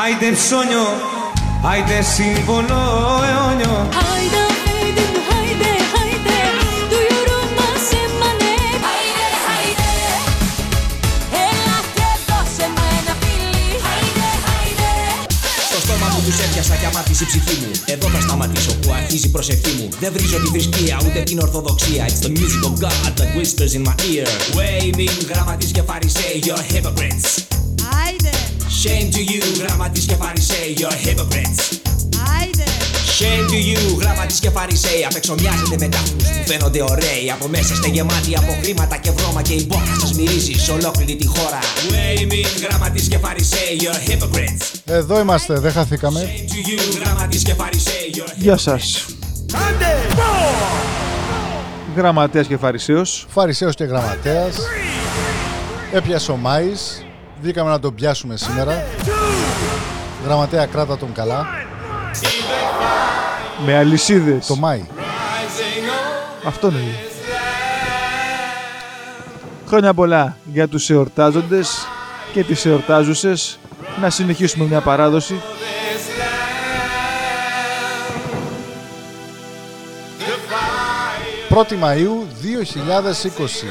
άιντε ψώνιο, άιντε σύμβολο αιώνιο. Άιντε, άιντε, άιντε, άιντε Του γιουρού μας έμανε. Άιντε, άιντε. Έλα και δώσε μου ένα φιλί Άιντε, άιντε. Στο στόμα μου τους έπιασα και αμάρτησε η ψυχή μου. Εδώ θα σταματήσω που αρχίζει η προσευχή μου. Δεν βρίζω τη θρησκεία ούτε την ορθοδοξία. It's the music of God that whispers in my ear. Waving γραμματείς και φαρισαίοι You're hypocrites. Άιντε, Shame to you γραμματείς και φαρισαίοι You're hypocrites άιντε. Shame to you γραμματείς και φαρισαίοι Απ' έξω μοιάζετε με τάφους που φαίνονται ωραίοι Από μέσα είστε γεμάτοι από χρήματα και βρώμα Και η μπόχα σας μυρίζει σε ολόκληρη τη χώρα Waving γραμματείς και φαρισαίοι You're hypocrites Εδώ είμαστε, δεν χαθήκαμε. Shame to you γραμματείς και φαρισαίοι You're Γεια σας. Γραμματέας και Φαρισαίος. Φαρισαίος και γραμματέας. Έπιασε ο Μάης. Βγήκαμε να τον πιάσουμε σήμερα. Γραμματέα κράτα τον καλά. Με αλυσίδες. Το Μάη. Αυτό είναι. Χρόνια πολλά για τους εορτάζοντες και τις εορτάζουσες. Να συνεχίσουμε μια παράδοση. Πρώτη Μαΐου 2020.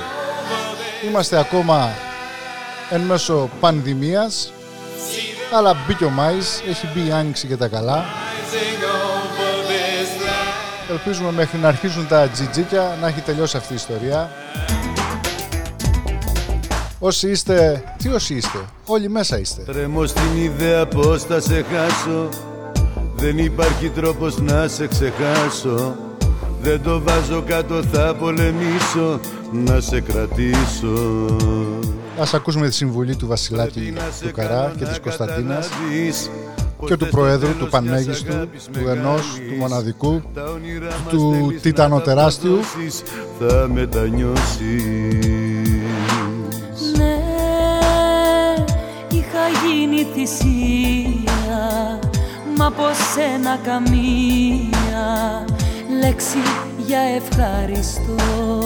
Είμαστε ακόμα εν μέσω πανδημίας. Αλλά μπήκε ο Μάης, έχει μπει η Άνοιξη και τα καλά. Ελπίζουμε μέχρι να αρχίσουν τα τζιτζίκια να έχει τελειώσει αυτή η ιστορία. Όσοι είστε, τι όσοι είστε, όλοι μέσα είστε. Τρέμω στην ιδέα πως θα σε χάσω Δεν υπάρχει τρόπος να σε ξεχάσω Δεν το βάζω κάτω θα πολεμήσω Να σε κρατήσω Ας ακούσουμε τη συμβουλή του Βασιλάκη του Καρά και της Κωνσταντίνας και και του Προέδρου, του Πανμέγιστου, του Ενός, του Μοναδικού, του Τιτανοτεράστιου. Θα μετανιώσεις. Ναι, είχα γίνει θυσία Μα από σένα καμία λέξη για ευχαριστώ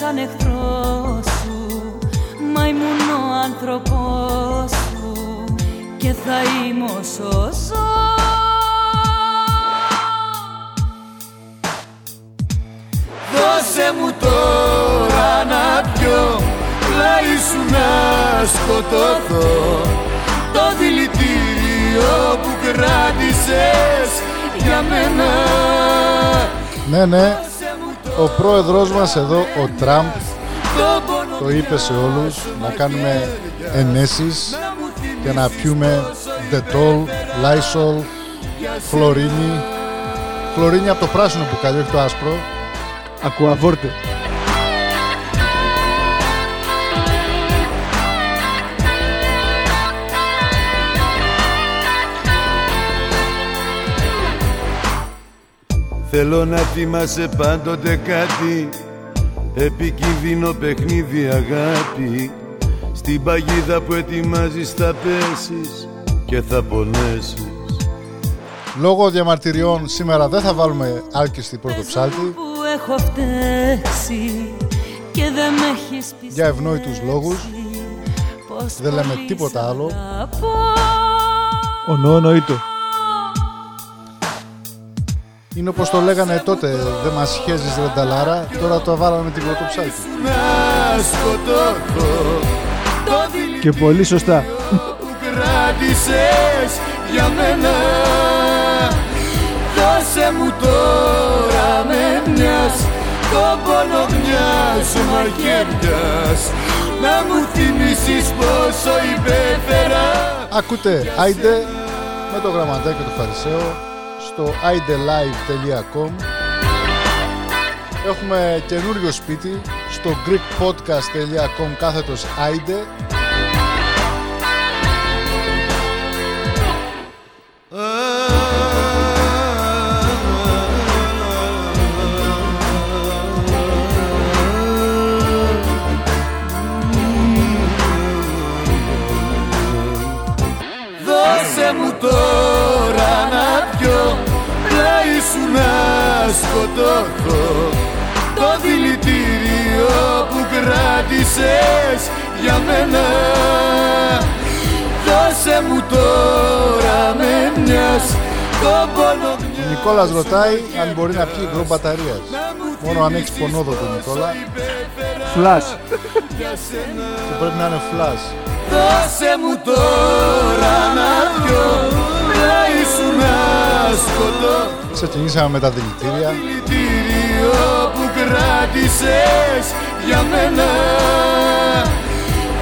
σαν εχθρός σου Μα ήμουν ο άνθρωπός σου και θα είμαι όσο ζω Δώσε μου τώρα να πιω Πλάι σου να σκοτωθώ. Το δηλητήριο που κράτησες για μένα. Ναι, ναι, Δώσε μου ο πρόεδρος μας εδώ, ο Τραμπ, το πόνο το είπε σε όλους να κάνουμε ενέσεις και να πιούμε Dettol, Lysol, Φλωρίνη. Φλωρίνη από το πράσινο μπουκάλι, όχι το άσπρο. Ακουαβόρτε. Θέλω να θυμάσαι πάντοτε κάτι Επικίνδυνο παιχνίδι αγάπη Στην παγίδα που ετοιμάζεις θα πέσεις Και θα πονέσεις Λόγω διαμαρτυριών σήμερα δεν θα βάλουμε άλκιστη πρώτο ψάλτη που έχω φταίξει και δεν με έχεις πιστέψει Για ευνόητους λόγους. πως Δεν λέμε πολύ τίποτα σ' άλλο. αγαπώ. Ο νοονοήτο. Είναι όπως το λέγανε τότε, δεν μας σχέζεις ρενταλάρα, τώρα το βάλαμε την πρώτο ψάλτη. να σκοτωθώ Το δηλητήριο Και πολύ σωστά. που κράτησες για μένα Δώσε μου τώρα με μιας Το πόνο μιας μαχαιριάς Να μου θυμίσεις πόσο υπέφερα Ακούτε Άιντε με το γραμματάκι του Φαρισαίο στο aidelive.com Έχουμε καινούριο σπίτι στο greekpodcast.com κάθετος Άιντε σκοτωθώ Το δηλητήριο που κράτησες για μένα Δώσε μου τώρα με μιας Το πόνο Ο Νικόλας ρωτάει αν μπορεί να πιει υγρό μπαταρίας. Μόνο αν έχεις πονόδοτο Νικόλα Φλάς. και πρέπει να είναι flash. Δώσε μου τώρα να πιω Πλάι σου να σκοτώ Ξεκινήσαμε με τα δηλητήρια. Δηλητήριο που κράτησες για μένα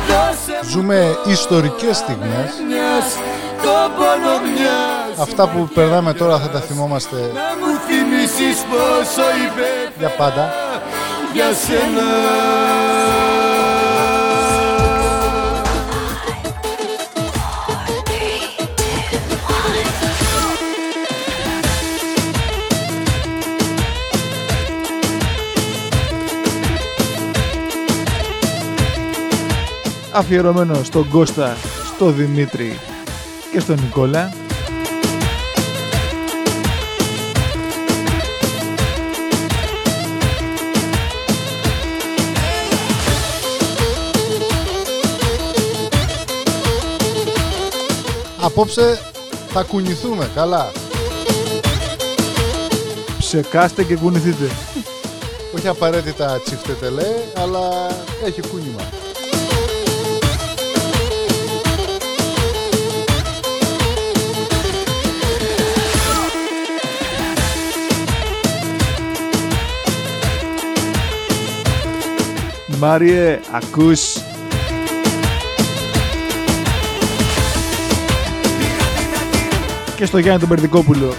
Δώσε μου Ζούμε ιστορικές στιγμές. μιας Το πόνο μιας Αυτά που περνάμε τώρα θα τα θυμόμαστε Να μου θυμίσεις πόσο υπέφερα για πάντα. για σένα Αφιερωμένο στον Κώστα, στον Δημήτρη και στον Νικόλα. Απόψε θα κουνηθούμε καλά. Ψεκάστε και κουνηθείτε. Όχι απαραίτητα τσιφτετελέ, αλλά έχει κούνημα. Μάριε, ακούς. Και στο Γιάννη τον Περδικόπουλο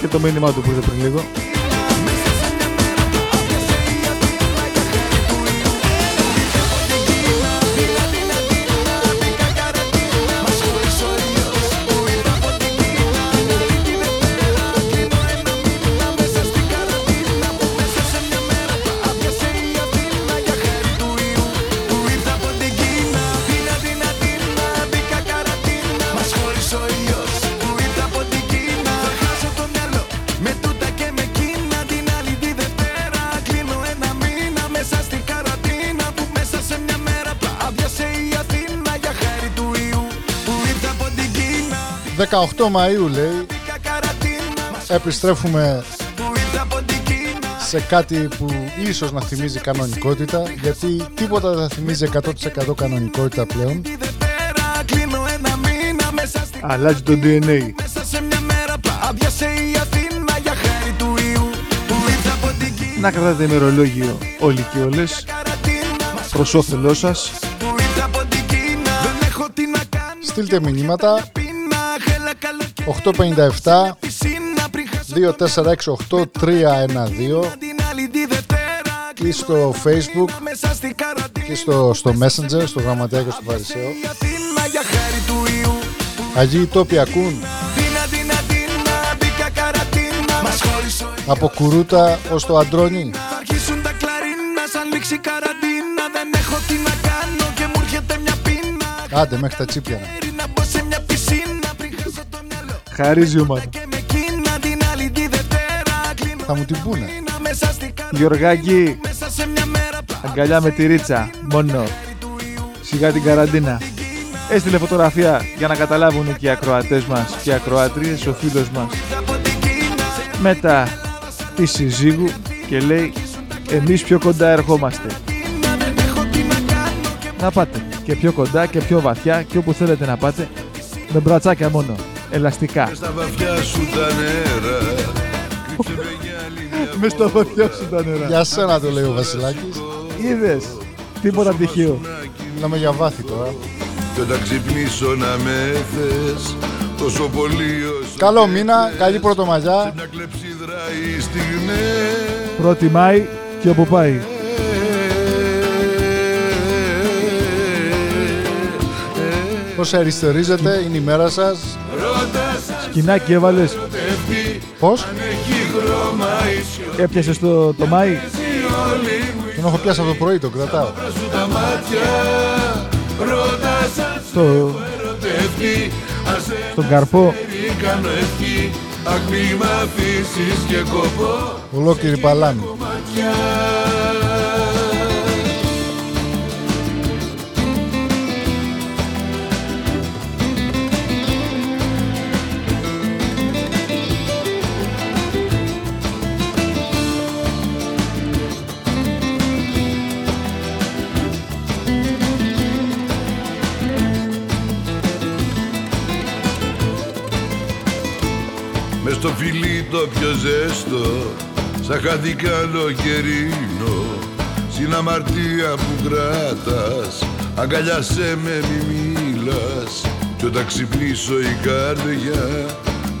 και το μήνυμά του που ήρθε πριν λίγο. Μαΐου λέει Καραντίνα επιστρέφουμε που ήρθε από την Κίνα σε κάτι που ίσως να θυμίζει κανονικότητα γιατί τίποτα δεν θα θυμίζει 100% κανονικότητα πλέον Τη Δευτέρα κλείνω ένα μήνα Μέσα στην Αλλάζει το DNA. μέσα σε μια μέρα Άδειασε η Αθήνα για χάρη του ιού Που ήρθε από την Κίνα Να κρατάτε ημερολόγιο όλοι και όλες Καραντίνα προς όφελός σας. που ήρθε 857 Πισίνα πριν χάσω 2468 την άλλη τη Δευτέρα ή στο facebook Μέσα στην καραντίνα και στο, στο messenger, στο γραμματέα και στο φαρισαίο η Αθήνα για χάρη του ιού Αγίοι τόποι ακούν Δίνα δίνα δίνα μπήκα καρατίνα Μας χώρισε ο ήλιος από Κουρούτα ως το Αντρόνι Θα αρχίσουν τα κλαρίνα Δευτέρα Κλείνω Θα μου την πούνε μήνα μέσα στην καραντίνα Γιωργάκη, Μέσα σε μια μέρα αγκαλιά με τη ρίτσα. Μόνο. Σιγά την καραντίνα. Έστειλε φωτογραφία για να καταλάβουν και οι ακροατές μας και οι ακροατρίες, ο φίλος μας. από την Κίνα Μετά τη συζύγου και λέει εμείς πιο κοντά ερχόμαστε. Δεν έχω τι να κάνω και Να πάτε και πιο κοντά και πιο βαθιά και όπου θέλετε να πάτε με μπρατσάκια μόνο, ελαστικά. Στα βαθιά σου τα νερά. Κρύψε με για άλλη μια Μες στα βαθιά σου τα νερά. Για σένα το λέει ο Βασιλάκης. Είδες, τίποτα τυχαίο. Μιλάμε για βάθη τώρα. Κι όταν ξυπνήσω να με θες Τόσο πολύ όσο Καλό μήνα, καλή πρωτομαγιά. Μια κλεψίδρα οι στιγμές Πρώτη Μάη και όπου πάει. Πώς αριστερίζετε, είναι η μέρα σας Σκινάκι έβαλες, Πώς, έπιασες το, το Μάη; τον έχω πιάσει από το πρωί, τον κρατάω. Το... Στον καρπό. Κάνω ευχή στο φιλί το πιο ζέστο Σαν χάδι καλοκαιρίνο Στην αμαρτία που κράτας Αγκαλιάσέ με μη μιλάς. Κι όταν ξυπνήσω η καρδιά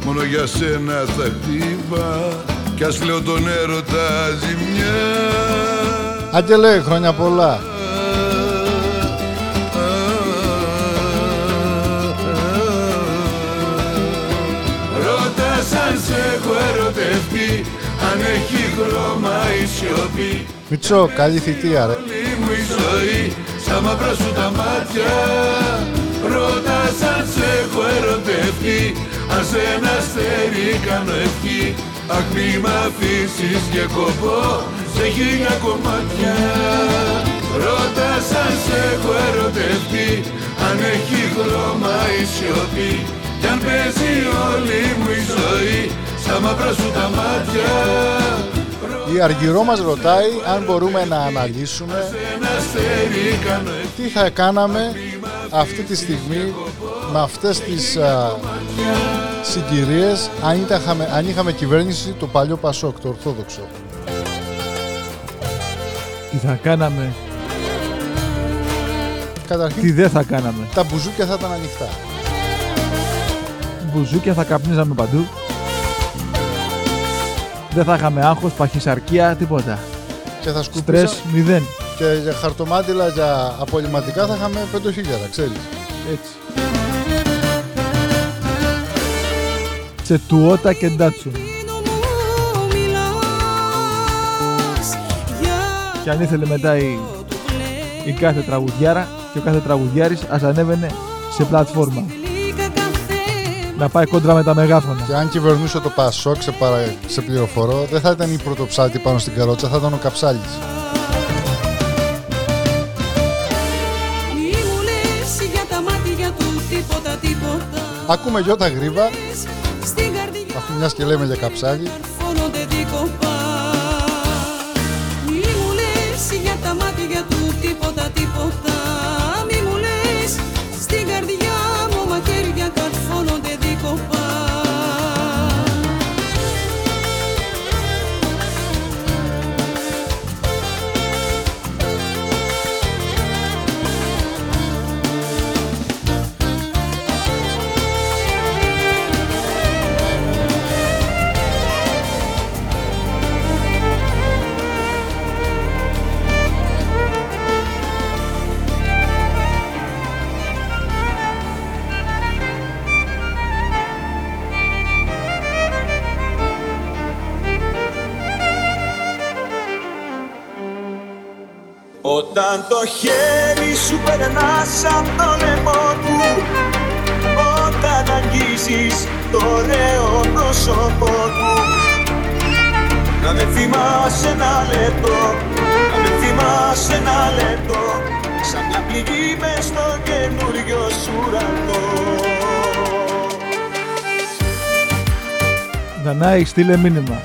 Μόνο για σένα θα χτύπα. Κι ας λέω τον έρωτα ζημιά. Άγγελε, χρόνια πολλά. Αν έχει χρώμα η σιωπή Μιτσό, καλή θητεία ρε. Όλη μου η ζωή Σαν μαύρα σου τα μάτια. Ρώτα αν σε έχω ερωτευτεί Αν σε ένα αστέρι κάνω ευχή. Αχ μη μ' αφήσεις και κοπώ Σε χίλια κομμάτια. Ρώτα αν σε έχω ερωτευτεί Αν έχει χρώμα η σιωπή. Κι αν παίζει όλη μου η ζωή Σαν μαύρα σου τα μάτια Η Αργυρό μας ρωτάει αν μπορούμε να αναλύσουμε Ένα αστέρι κάνω ευχή τι θα κάναμε αυτή τη στιγμή με αυτές τις α, συγκυρίες αν, είχαμε, αν είχαμε κυβέρνηση το παλιό Πασόκ, το Ορθόδοξο. Τι θα κάναμε; Καταρχήν Τι δεν θα κάναμε; τα μπουζούκια θα ήταν ανοιχτά. Μπουζούκια θα καπνίζαμε παντού. Δεν θα είχαμε άγχος, παχυσαρκία, τίποτα. Και θα σκουπίσα Στρες μηδέν. και για χαρτομάτιλα για απολυματικά θα είχαμε 5.000, ξέρεις. Έτσι. Σε τουότα και ντάτσου. Και αν ήθελε μετά η, η κάθε τραγουδιάρα και ο κάθε τραγουδιάρης ας ανέβαινε σε πλατφόρμα. Να πάει κόντρα με τα μεγάφωνα. Και αν κυβερνούσε το Πασόκ, σε, παρα... σε πληροφορώ, δεν θα ήταν η πρωτοψάλτη πάνω στην καρότσα, θα ήταν ο Καψάλης. Μη μου λες για τα μάτια του τίποτα τίποτα Ακούμε Γιώτα Γρήβα, Στην καρδιά αφού μιας και λέμε για Καψάλη. Όταν το χέρι σου περνάς σαν το λαιμό του Όταν αγγίζεις το ωραίο πρόσωπό του Να με θυμάσαι ένα λεπτό Να με θυμάσαι ένα λεπτό Σαν μια πληγή μες στο καινούριο σου ουρανό Δανάη, στείλε μήνυμα.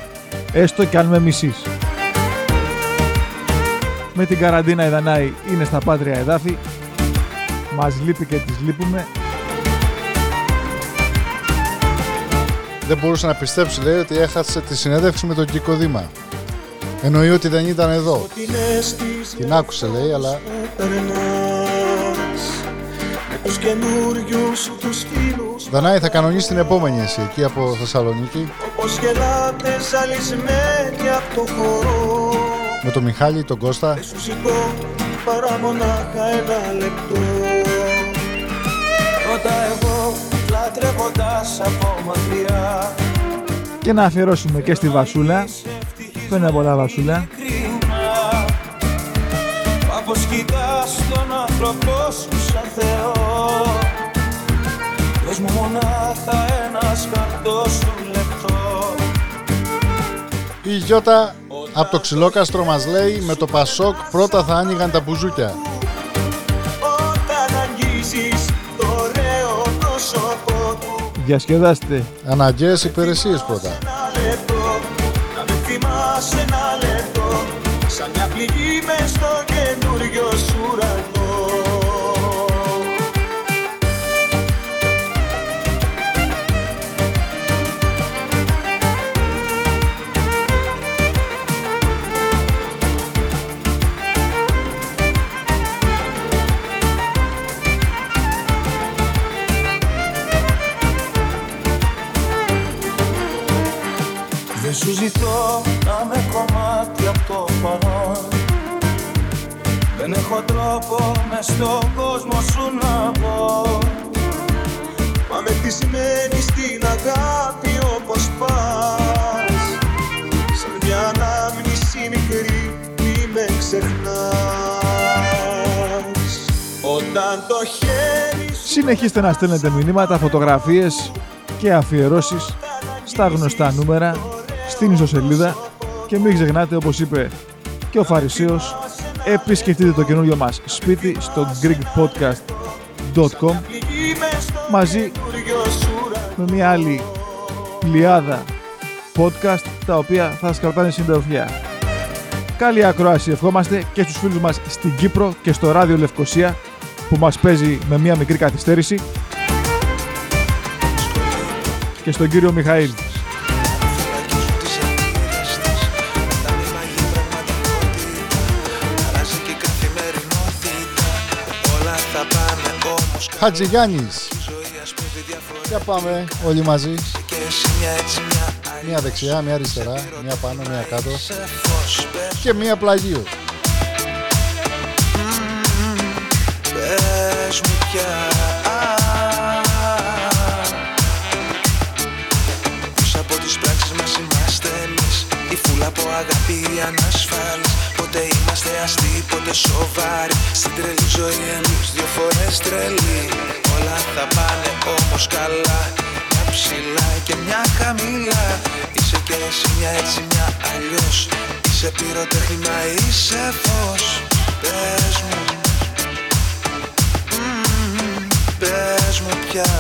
Έστω κι αν με μισείς. Με την καραντίνα η Δανάη είναι στα πάτρια εδάφη. Μας λείπει και τις λείπουμε. Δεν μπορούσε να πιστέψει, λέει, ότι έχασε τη συνέντευξη με τον Κίκο Δήμα. Εννοεί ότι δεν ήταν εδώ. Την αίσθηση Την άκουσε, λέει, αλλά που περνάς Με τους καινούριους τους φίλους Δανάη θα κανονίσεις την επόμενη εσύ, εκεί από Θεσσαλονίκη, Όπως γελάτε ζαλισμένοι από το χώρο με τον Μιχάλη, τον Κώστα. Ένα λεπτό. Πρώτα εγώ λατρεύοντας από μακριά. Και να αφιερώσουμε και στη Βασούλα. Πού πολλά Βασούλα. Πάπως κοιτάς τον άνθρωπό σου σαν Θεό. Δώσ' μου μονάχα ένα σκαρτό σου λεπτό. Η Γιώτα από το ξυλόκαστρο μας λέει με το Πασόκ πρώτα θα άνοιγαν τα μπουζούκια. Όταν αγγίζεις το ωραίο πρόσωπό του Διασκεδάστε. Αναγκαίες υπηρεσίες πρώτα. Ένα λεπτό Να με θυμάσαι ένα λεπτό Σαν μια πληγή μες στο σου ζητώ να με κομμάτι από το παρόν. Δεν έχω τρόπο μες στον κόσμο σου να πω. Μα με τι σημαίνει στην αγάπη όπως πας. Σαν μια ανάμνηση μικρή μη με ξεχνάς. Όταν το χέρι σου Συνεχίστε να στέλνετε μηνύματα, φωτογραφίες και αφιερώσεις στα γνωστά νούμερα στην ιστοσελίδα και μην ξεχνάτε όπως είπε και ο Φαρισαίος επισκεφτείτε το καινούριο μας σπίτι στο greekpodcast.com πληγή μες στο μαζί καινούριο σου ουρανό με μια άλλη πλειάδα podcast τα οποία θα σας κρατάνε συντροφιά. Καλή ακρόαση ευχόμαστε και στους φίλους μας στην Κύπρο και στο ράδιο Λευκοσία που μας παίζει με μια μικρή καθυστέρηση και στον κύριο Μιχαήλ. Χατζηγιάννης. Για πάμε όλοι μαζί. Μία δεξιά, μία αριστερά, μία πάνω, μία κάτω. Και μία πλαγίου. Πες μου πια Πίσω από τις πράξεις μας είμαστε εμείς; Η φούλα από αγάπη οι ανασφάλεις Πότε είμαστε αστεί, πότε σοβαροί. Στην τρελή ζωή εμείς δύο φορές τρελοί. Όλα θα πάνε όμως καλά. Μια ψηλά και μια χαμηλά. Είσαι και εσύ μια έτσι μια αλλιώς. Είσαι πυροτέχνημα, είσαι φως. Πες μου. Πες μου πια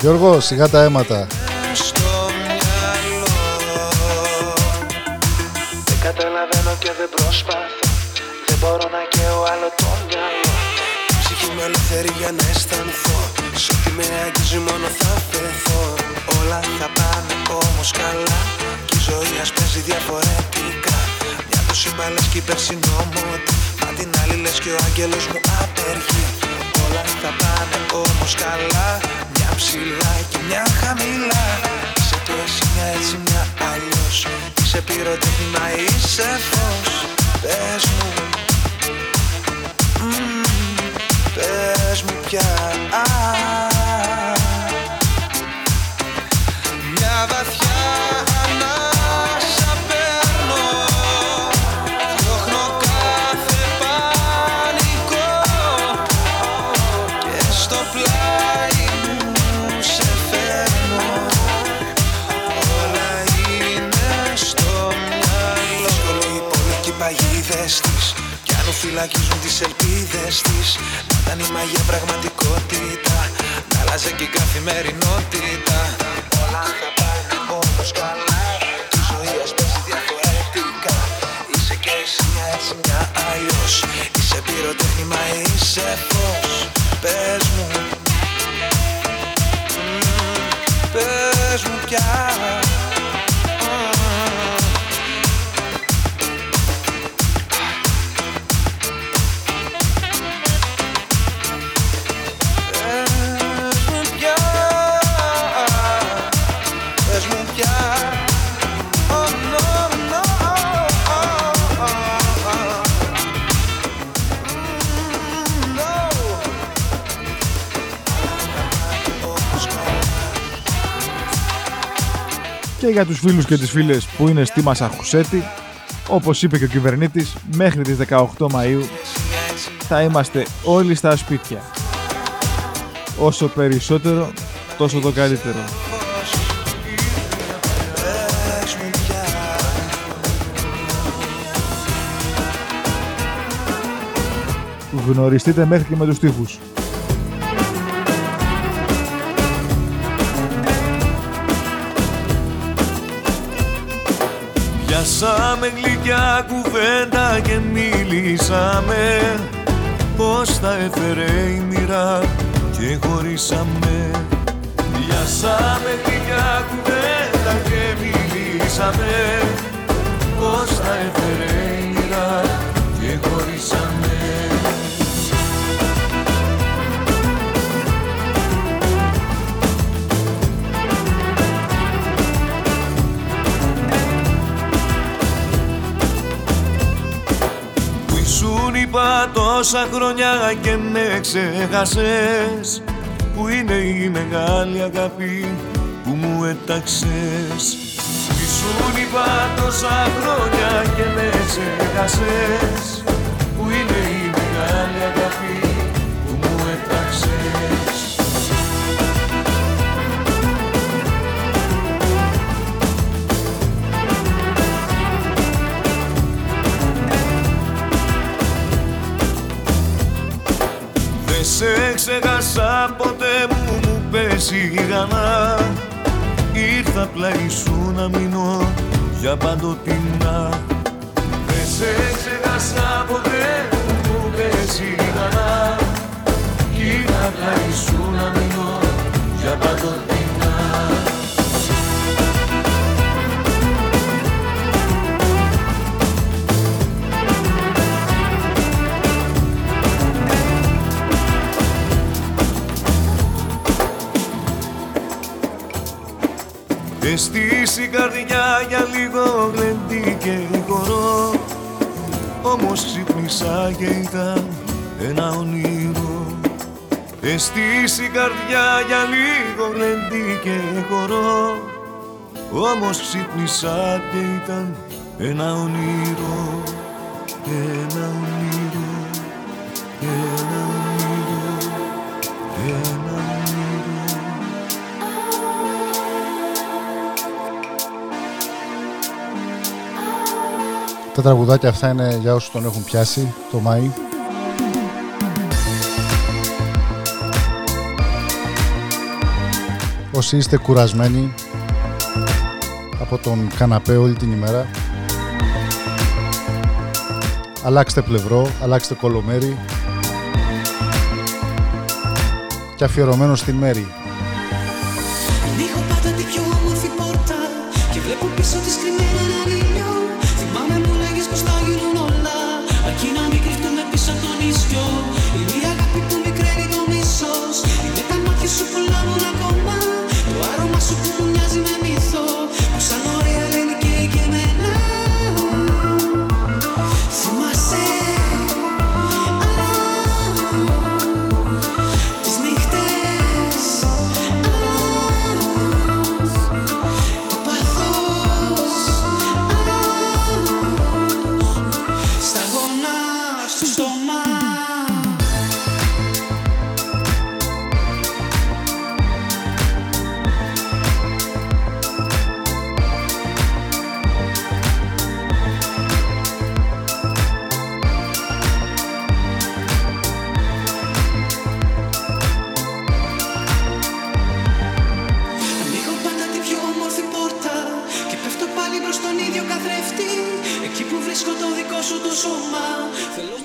Γιώργο, σιγά τα αίματα. στο μυαλό. Δεν καταλαβαίνω και δεν προσπαθώ. Δεν μπορώ να καίω άλλο το μυαλό. Η ψυχή μου ελεύθερη για να αισθανθώ. Σ' ό,τι με αγγίζει μόνο θα φεθώ Όλα θα πάνε όμως καλά. Κι η ζωή ας παίζει διαφορετικά. Μια το σύμπαλες κι η περσινό μότι Μα την άλλη λες κι ο άγγελος μου απεργεί. Όλα θα πάνε όμως καλά. Μια ψηλά και μια χαμηλά. Είσαι το εσύ μια έτσι μια αλλιώς. Είσαι πυροτέχνημα είσαι φως. Πες μου. Μμμ, Πες μου πια τις ελπίδες της. Να ήταν η μαγεία πραγματικότητα. Να άλλαζε και η καθημερινότητα. Όλα θα πάνε όμως καλά. Κι η ζωή ας παίζει διαφορετικά. Είσαι και εσύ μια έτσι μια αλλιώς. Είσαι πυροτέχνημα είσαι φως. Πες μου. Μμμ, Πες μου πια και για τους φίλους και τις φίλες που είναι στη Μασαχουσέτη όπως είπε και ο κυβερνήτης μέχρι τις 18 Μαΐου θα είμαστε όλοι στα σπίτια. Όσο περισσότερο τόσο το καλύτερο. Γνωριστείτε μέχρι και με τους τοίχους Πιάσαμε γλυκιά κουβέντα και μίλησαμε Πώς θα έφερε η μοίρα και χωρίσαμε. Πιάσαμε γλυκιά κουβέντα και μιλήσαμε. Πώς θα έφερε η μοίρα και χωρίσαμε είπα τόσα χρόνια και με ξέχασες Που είναι η μεγάλη αγάπη που μου έταξες. Που ήσουν είπα τόσα χρόνια και με ξέχασες Που είναι η μεγάλη αγάπη ποτέ μου μου πέσει η γανά Ήρθα πλάι σου να μείνω για παντοτινά. Δεν σε ξεχάσα ποτέ μου μου πέσει η γανά Ήρθα πλάι σου να μείνω για παντοτινά Εστίσει η καρδιά για λίγο γλεντή και χορό Όμως ξύπνησα και ήταν ένα όνειρο. Εστίσει η καρδιά για λίγο γλεντή και χορό Όμως ξύπνησα και ήταν ένα όνειρο. Ένα όνειρο Τα τραγουδάκια αυτά είναι για όσους τον έχουν πιάσει το Μάη. Όσοι είστε κουρασμένοι από τον καναπέ όλη την ημέρα αλλάξτε πλευρό, αλλάξτε κολομέρι και αφιερωμένο στην μέρη. Ανοίγω πάντα την πιο όμορφη πόρτα Και βλέπω πίσω της κρυμμένα έναν πως θα γίνουν όλα. Αρκεί να μην κρυφτούμε πίσω από το νησιό Είναι η αγάπη που μικραίνει το μίσος. Είναι τα μάτια σου που λάμουν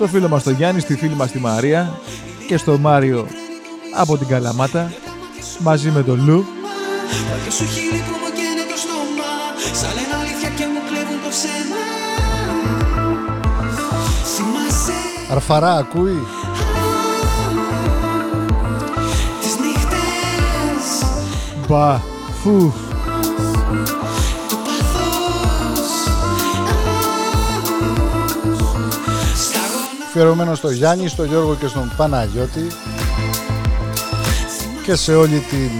στο φίλο μας τον Γιάννη, στη φίλη μας τη Μαρία και στο Μάριο από την Καλαμάτα μαζί με τον Λου. Τα δυο σου χείλη Αφιερωμένο στο Γιάννη, στο Γιώργο και στον Παναγιώτη και σε όλη την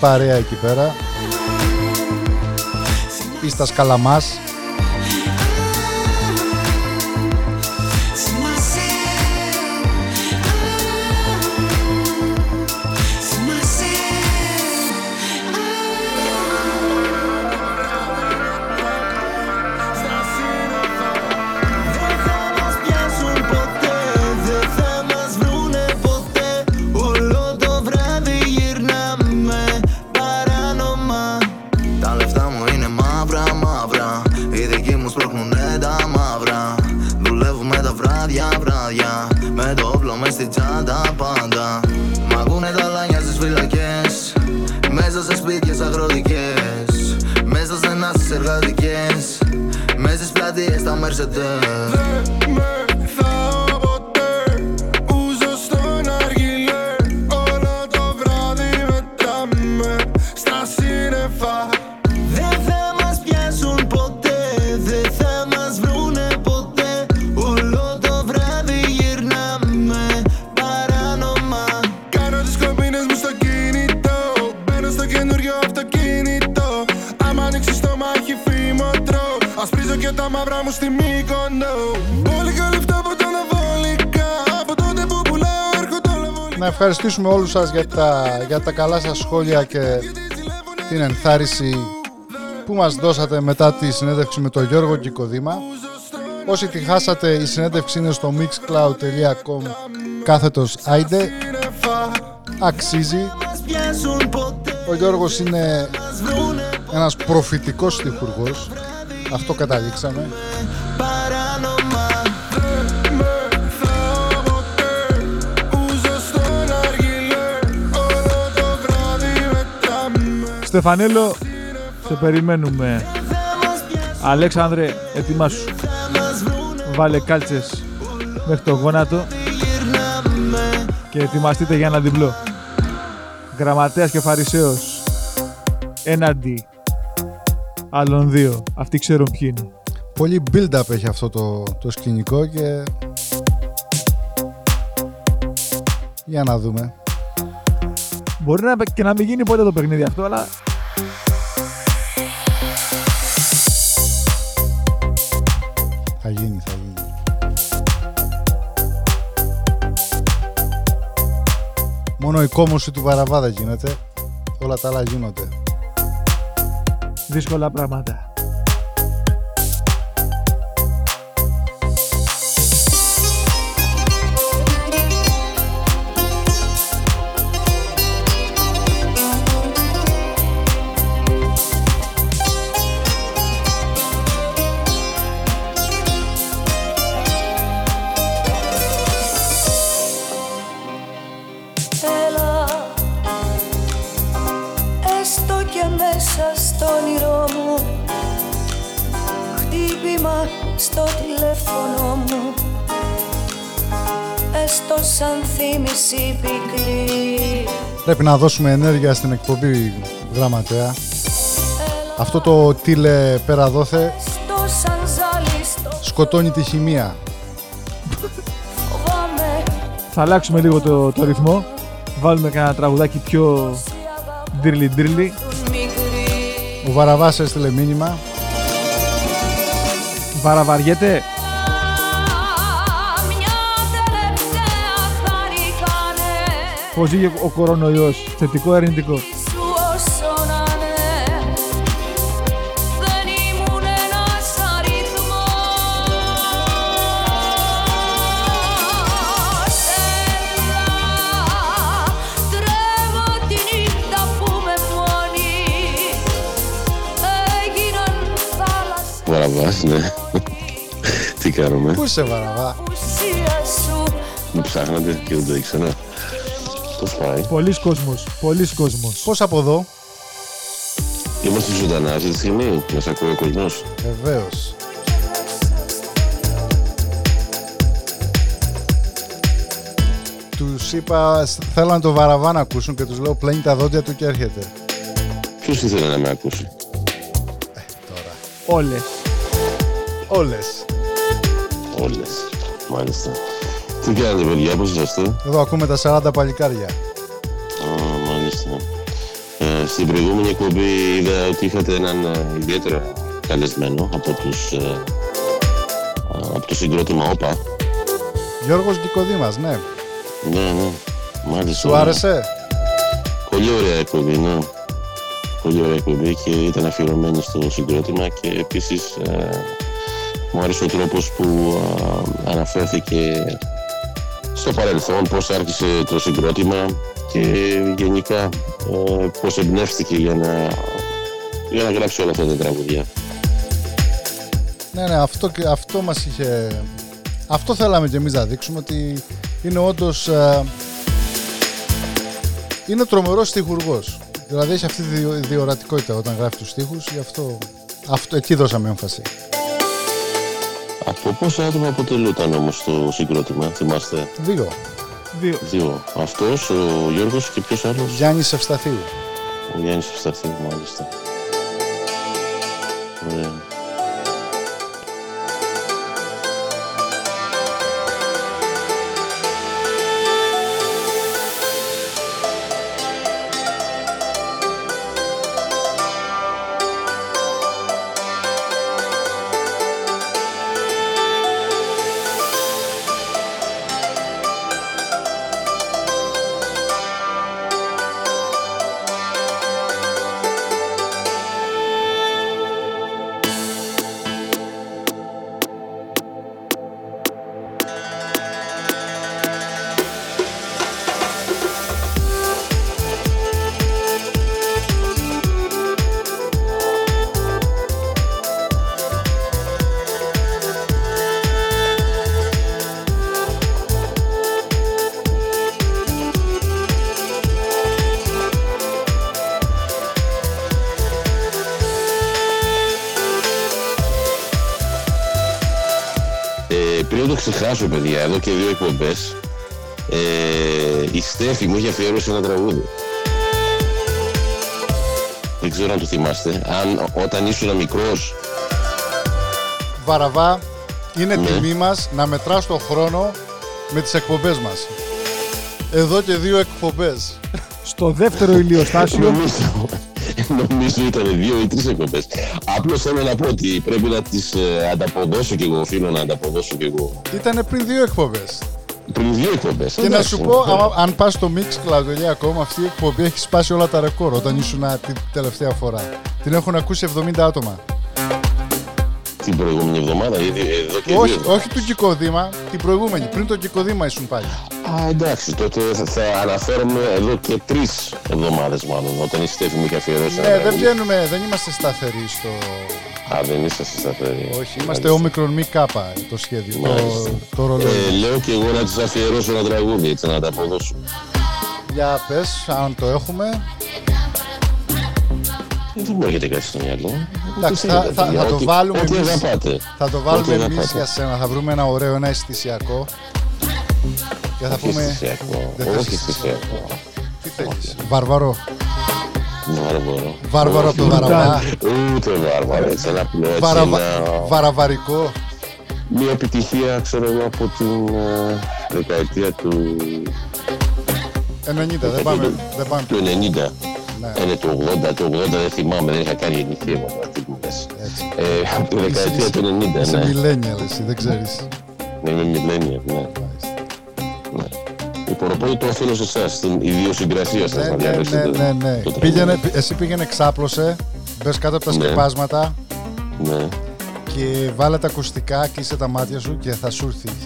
παρέα εκεί πέρα. πίστας Καλαμάς. πιάσουν ευχαριστήσουμε όλους σας για τα, για τα καλά σας σχόλια και την ενθάρρυνση που μας δώσατε μετά τη συνέντευξη με τον Γιώργο Κικοδήμα. Όσοι τη χάσατε, η συνέντευξη είναι στο mixcloud.com κάθετος άιντε. Αξίζει. Πιάσουν ποτέ Ο Γιώργος είναι ένας προφητικός στιχουργός. Αυτό καταλήξαμε. Στεφανέλο, σε περιμένουμε. Αλέξανδρε, ετοιμάσου. Βάλε κάλτσες μέχρι το γόνατο και ετοιμαστείτε για ένα διπλό. Γραμματέας και Φαρισαίος έναντι άλλων δύο. Αυτοί ξέρουν ποιοι είναι. Πολύ build-up έχει αυτό το, το σκηνικό και... Για να δούμε. Μπορεί να, και να μην γίνει ποτέ το παιχνίδι αυτό, αλλά Θα γίνει, θα γίνει. Μόνο η κόμωση του Βαραβά δεν γίνεται. Όλα τα άλλα γίνονται. δύσκολα πράγματα. Πρέπει να δώσουμε ενέργεια στην εκπομπή γραμματέα. Αυτό το τίλε πέρα δόθε Στο σαν ζάλι στο σκοτώνει τη χημεία. φοβάμαι Θα αλλάξουμε λίγο το, το ρυθμό. Βάλουμε κανένα τραγουδάκι πιο ντύρλι ντύρλι. Ο Βαραβάς έστειλε μήνυμα. Βαραβαριέται. Πώς βγήκε ο κορονοϊός. Θετικό ή αρνητικό; σου όσο να είναι Δεν ήμουν ένας αριθμός Έλα Τρέμω τη νύχτα που με μόνη Έγιναν θάλασσα Βαραβάς, ναι. Τι κάνουμε; Πού είσαι Βαραβά; ουσία σου Με ψάχνατε και δεν το ήξερα. Πώς πάει. Πολλοί κόσμος. Πολλοί κόσμος. Πώς από εδώ; Είμαστε ζωντανά αυτή τη στιγμή. Μας ακούει ο κόσμος; Βεβαίως. Τους είπα, σ- θέλαν το Βαραβά να ακούσουν και τους λέω πλένει τα δόντια του και έρχεται. Ποιος ήθελε να με ακούσει; Όλες. Όλες. Όλες. Μάλιστα. Τι κάνετε παιδιά, πώς είσαστε; Εδώ ακούμε τα 40 παλικάρια. Α, μάλιστα. Ε, στην προηγούμενη εκπομπή είδα ότι είχατε έναν ε, ιδιαίτερα καλεσμένο από τους ε, από το συγκρότημα ΟΠΑ. Γιώργος Γκικοδήμας, ναι. Ναι, ναι. Μάλιστα. Σου άρεσε; Πολύ ωραία εκπομπή, ναι. Πολύ ωραία εκπομπή και ήταν αφιερωμένη στο συγκρότημα και επίσης ε, μου άρεσε ο τρόπος που ε, αναφέρθηκε στο παρελθόν, πώς άρχισε το συγκρότημα και γενικά ε, πώς εμπνεύστηκε για να, για να γράψει όλα αυτά τα τραγουδιά. Ναι, ναι, αυτό, και- αυτό μας είχε... Αυτό θέλαμε και εμείς να δείξουμε ότι είναι όντως... ε, είναι τρομερός στιχουργός. Δηλαδή έχει αυτή τη διο- διορατικότητα όταν γράφει τους στίχους, γι' αυτό, αυτό εκεί δώσαμε έμφαση. Από πόσα άτομα αποτελούταν όμως το συγκρότημα, θυμάστε; Δύο. Δύο. Δύο. Αυτός, ο Γιώργος και ποιος άλλος; Γιάννης Ευσταθίου. Ο Γιάννης Ευσταθίου, μάλιστα. Ωραία. Πριν το ξεχάσω, παιδιά, εδώ και δύο εκπομπές, ε, η Στέφη μου είχε αφιέρωση ένα τραγούδι. Δεν ξέρω αν το θυμάστε. Αν όταν ήσουν μικρός, Βαραβά, είναι Ναι. τιμή μας να μετράς τον χρόνο με τις εκπομπές μας. Εδώ και δύο εκπομπές. Στο δεύτερο ηλιοστάσιο. νομίζω, νομίζω ήταν δύο ή τρεις εκπομπές. Απλώς θέλω να πω ότι πρέπει να τις ε, ανταποδώσω κι εγώ, οφείλω να ανταποδώσω κι εγώ. Ήταν πριν δύο εκπομπές. Πριν δύο εκπομπές. Και να σου πω, άμα- αν πας στο Mixcloud.com, αυτή η εκπομπή έχει σπάσει όλα τα ρεκόρ όταν ήσουν την τελευταία φορά. Την έχουν ακούσει 70 άτομα. Την προηγούμενη εβδομάδα, ήδη εδώ και όχι, δύο. όχι του Κικοδήμα, την προηγούμενη. Πριν το Κικοδήμα ήσουν πάλι. Α, εντάξει, τότε θα, θα αναφέρομαι εδώ και τρεις εβδομάδες μάλλον, όταν η Στέφη μου είχε αφιερώσει ένα Ναι, δεν τραγούδι. βγαίνουμε, δεν είμαστε σταθεροί στο. Α, δεν είσαστε σταθεροί. Όχι, είμαστε όμικρον μη κάπα το σχέδιο. Το, Μάλιστα. το ρολόι. Ε, λέω και εγώ να της αφιερώσω ένα τραγούδι, έτσι να τα αποδώσω. Για πες, αν το έχουμε. Δεν μου έρχεται κάτι στο μυαλό. Εντάξει, Ό,τι θα, θέλετε, θα, παιδιά, θα το ό,τι- βάλουμε ό,τι εμείς. αγαπάτε. Θα το Ό,τι βάλουμε εμείς αγαπάτε. για σένα. Θα βρούμε ένα ωραίο, ένα αισθησιακό. Και θα Όχι πούμε. αισθησιακό, Δεν θες όχι αισθησιακό. Τι θέλεις. Βαρβαρό. Βάρβαρο. Βάρβαρο από το Βαραβά. Ούτε βάρβαρο, έτσι ένα απλό έτσι. Βαραβα... ένα- Βαραβαρικό. Μια επιτυχία, ξέρω εγώ, από την ε, δεκαετία του 90, δεν πάμε. Δεν πάμε. του 90. Ναι. Είναι το 80, το 80 δεν θυμάμαι, δεν είχα κάνει γεννηθεί εγώ τώρα, τι μου λες. Έτσι. Ε, από τη δεκαετία του 90, Είσαι ναι. millennial εσύ, δεν ξέρεις. Ναι, είμαι millennial, ναι. Ναι. Λοιπόν, οπότε το αφήνω σε εσάς, την ιδιοσυγκρασία σας Ναι, να ναι, διαλέξετε ναι, ναι, ναι. το τραγούδι. Πήγαινε, εσύ πήγαινε ξάπλωσε, μπες κάτω από τα Ναι. σκεπάσματα Ναι. και βάλε τα ακουστικά, κλείσε τα μάτια σου και θα σου έρθει.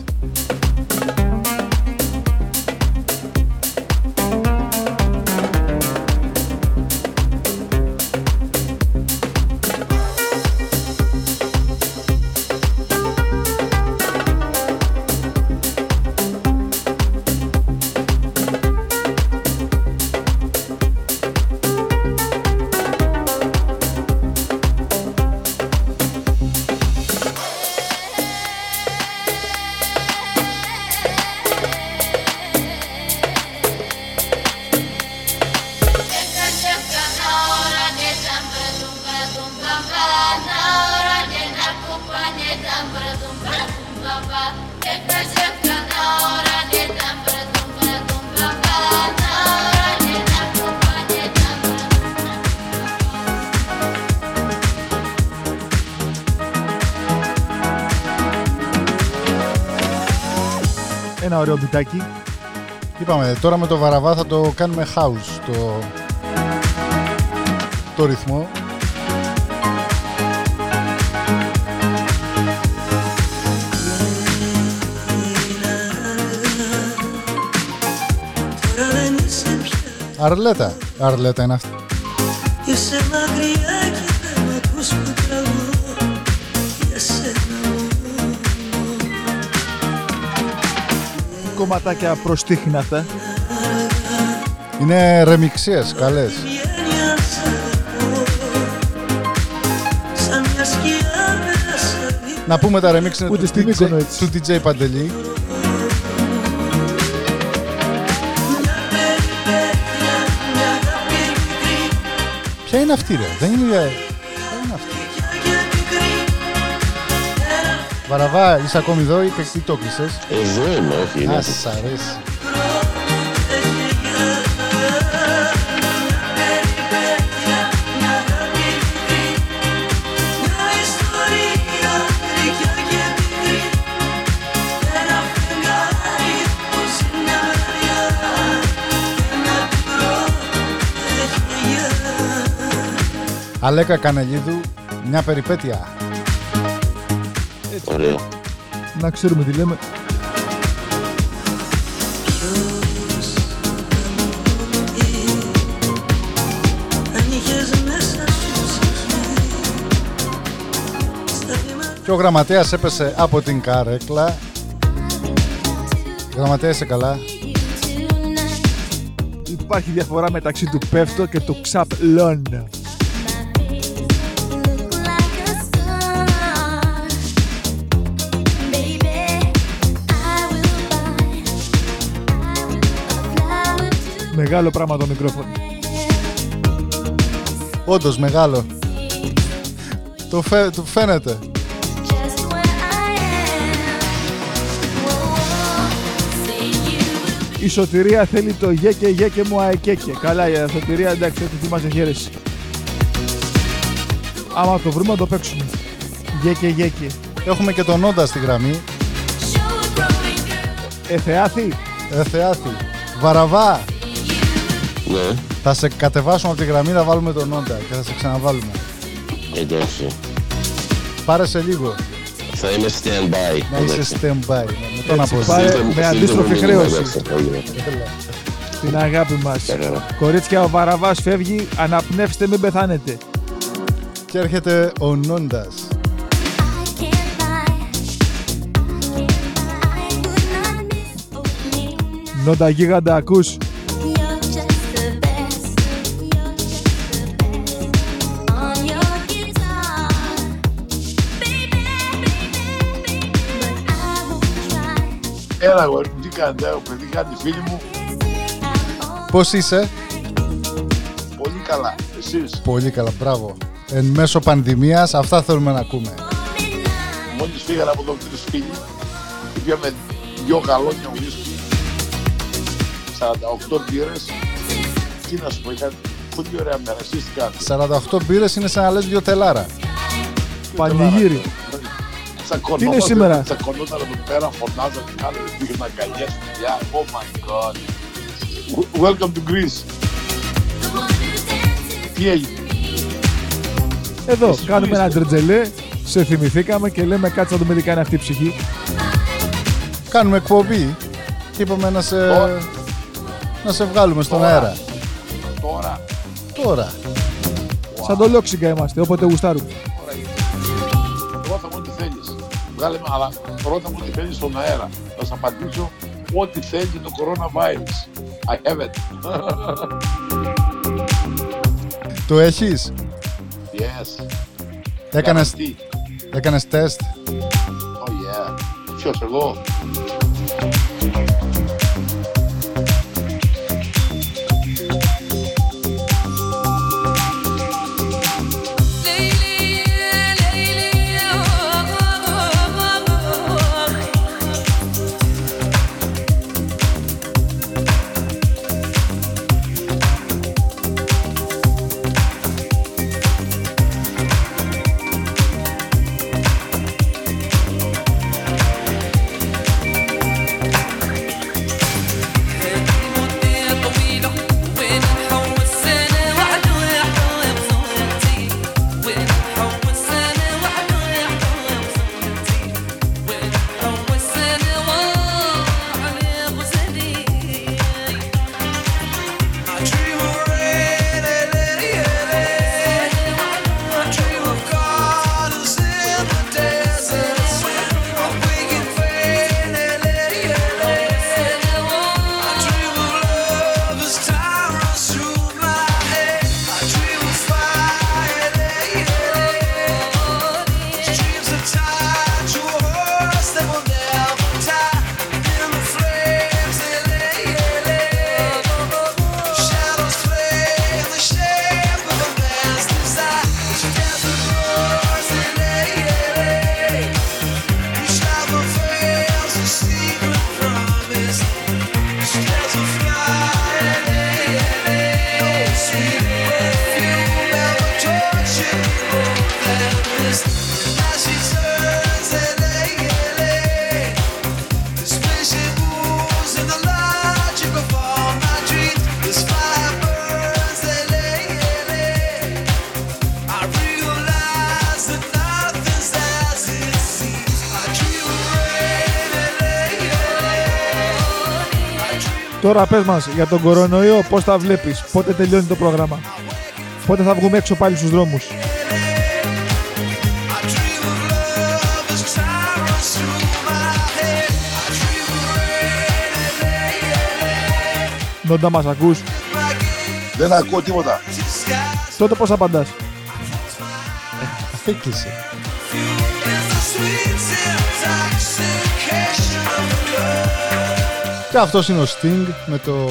Ένα ωραίο μπιτάκι. Είπαμε, τώρα με το βαραβά θα το κάνουμε house το, το ρυθμό. Τώρα δεν είσαι πια Αρλέτα. Αρλέτα είναι αυτή. Είσαι μακριά Κομματάκια προστίχνα αυτά. Είναι ρεμιξίες, καλές. Βγαίνει σ' αγαπώ Σαν μια σκιά πέρασα δίπλα Να πούμε τα remix είναι Ούτε του στην DJ, Μύκονο έτσι. του DJ Παντελή. Ποια είναι αυτή ρε, δεν είναι... Ποια είναι Βαραβά, είσαι ακόμη εδώ ή τι το κλείσες. Εδώ είμαι, όχι. είναι Α, αυτό. σ' αρέσει. Μια ιστορία γλυκιά και πικρή Ένα φεγγάρι που ζει μια μεριά Ένα πικρό εχεγιά Αλέκα Κανελίδου, μια περιπέτεια. Ωραίο. Να ξέρουμε τι λέμε. Αν είχες μέσα σου ψυχή Στα βήματα Και ο γραμματέας έπεσε από την καρέκλα. Γραμματέα είσαι καλά. Υπάρχει διαφορά μεταξύ του πέφτω και του ξαπλώνω. Μεγάλο πράγμα το μικρόφωνο. Όντως μεγάλο. Το, φε, το φαίνεται. Η σωτηρία θέλει το γε και γε και μου αεκέκε. Καλά, η σωτηρία εντάξει, ό,τι θυμάσαι χαίρεσαι. Άμα το βρούμε να το παίξουμε. Γε και γε και. Έχουμε και τον Όντα στη γραμμή. Εθεάθη. Εθεάθη. Βαραβά. Ναι, Θα σε κατεβάσουμε από τη γραμμή, θα βάλουμε τον Όντα και θα σε ξαναβάλουμε. εντάξει. Πάρε σε λίγο. Θα είμαι stand-by. Να είσαι stand-by. ναι, Με τον Έτσι, απόδειξη. πάρε Στείλτε μου- με στείλτε αντίστροφη μου μήνυμα, χρέωση. εντάξει, έγινε. Την αγάπη μας. Καλά. Κορίτσια, ο Βαραβάς φεύγει. Αναπνεύστε, μην πεθάνετε. Και έρχεται ο Νόντας. Νόντα γίγαντα, ακούς. Έλα αγόρι μου, τι κάνετε, ο παιδί κάτι φίλοι μου, Πώς είσαι; πολύ καλά. Εσείς, Πολύ καλά, μπράβο. Εν μέσω πανδημίας, αυτά θέλουμε να ακούμε. μόλις φύγανε από εδώ τρεις φίλοι, πήγαμε δυο γαλόνια ουίσκι, 48 μπύρες, τι να σου πω, είχα πολύ ωραία μέρα, εσείς τι κάνετε; 48 μπύρες είναι σαν να λες δυο τελάρα. Πανηγύρι. Τσακωνόμαστε, Τι είναι σήμερα; Τσακωνόταν εδώ πέρα, φωνάζανε, κάνανε πήγαινε αγκαλιές, φιλιά. Oh my god. Welcome to Greece. Τι έγινε; Εδώ, Εσείς που κάνουμε ένα είστε; τρετζελέ. Σε θυμηθήκαμε και λέμε κάτσε να δούμε τι κάνει αυτή η ψυχή. Κάνουμε εκπομπή και είπαμε να σε, Τώρα. να σε βγάλουμε στον Τώρα. αέρα. Τώρα, Τώρα. Σαν το λόξιγκα είμαστε, όποτε γουστάρουμε. Βγάλε με, αλλά ρώτα μου ό,τι θέλεις στον αέρα. Θα σου απαντήσω ό,τι θέλει το coronavirus. I have it. Το έχεις; yes. Έκανες, Guarantee. έκανες τεστ; Oh yeah. Ποιος εγώ; Τώρα πες μας για τον κορονοϊό πώς τα βλέπεις, πότε τελειώνει το πρόγραμμα; Πότε θα βγούμε έξω πάλι στους δρόμους; Νόντα μας ακούς; Δεν ακούω τίποτα. Τότε πώς απαντάς; Έκλεισε. Και αυτός είναι ο Sting με το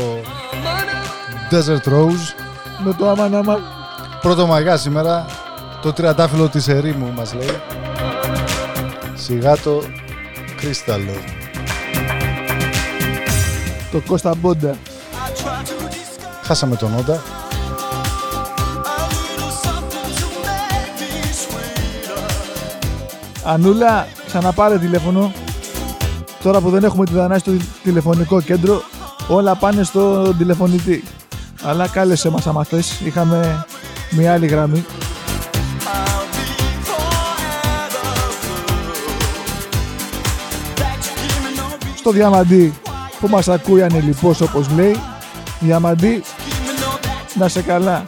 Desert Rose. Με το άμα άμα. Πρώτο μαγιά σήμερα. Το τριαντάφυλλο της ερήμου μας λέει. Σιγά το κρίσταλο. Το Κώστα Μπόντα. Χάσαμε τον Όντα. Ανούλα, ξαναπάρε τηλέφωνο. Τώρα που δεν έχουμε τη δανάση στο τηλεφωνικό κέντρο, όλα πάνε στο τηλεφωνητή. Αλλά κάλεσε μας άμα θες. Είχαμε μια άλλη γραμμή. Στο Διαμαντή που μας ακούει ανελιπώς όπως λέει. Διαμαντή, να σε καλά.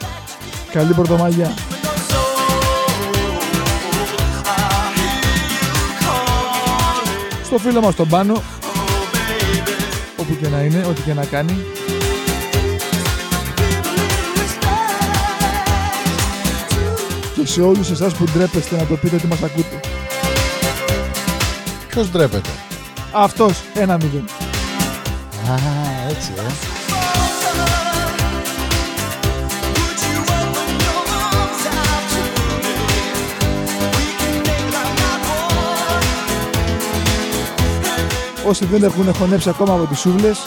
Καλή πρωτομαγιά. Στο φίλο μας τον Πάνο, όπου και να είναι, ό,τι και να κάνει. Και σε όλους εσάς που ντρέπεστε να το πείτε ότι μας ακούτε. Ποιος ντρέπεται; Αυτός, ένα μηδέν. Α, έτσι ε. Όσοι δεν έχουν χωνέψει ακόμα από τις σούβλες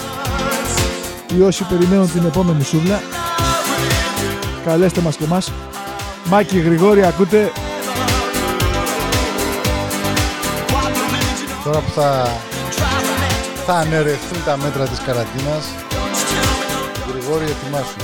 ή όσοι περιμένουν την επόμενη σούβλα, καλέστε μας και μας. Μάκη Γρηγόρη, ακούτε. Τώρα που θα, θα αναιρεθούν τα μέτρα της καραντίνας, Γρηγόρη ετοιμάσου.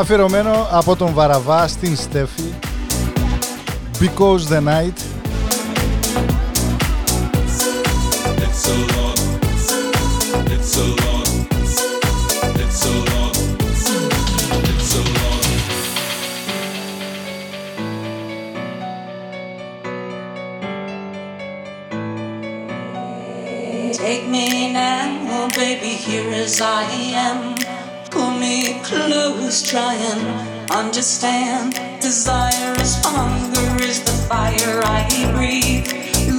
Αφιερωμένο από τον Βαραβά στην Στέφη Because the Night It's a lot. It's a lot. It's a lot. It's a lot. Take me now, oh baby, here as I am. Pull me close, try and understand. Desire is hunger, is the fire I breathe.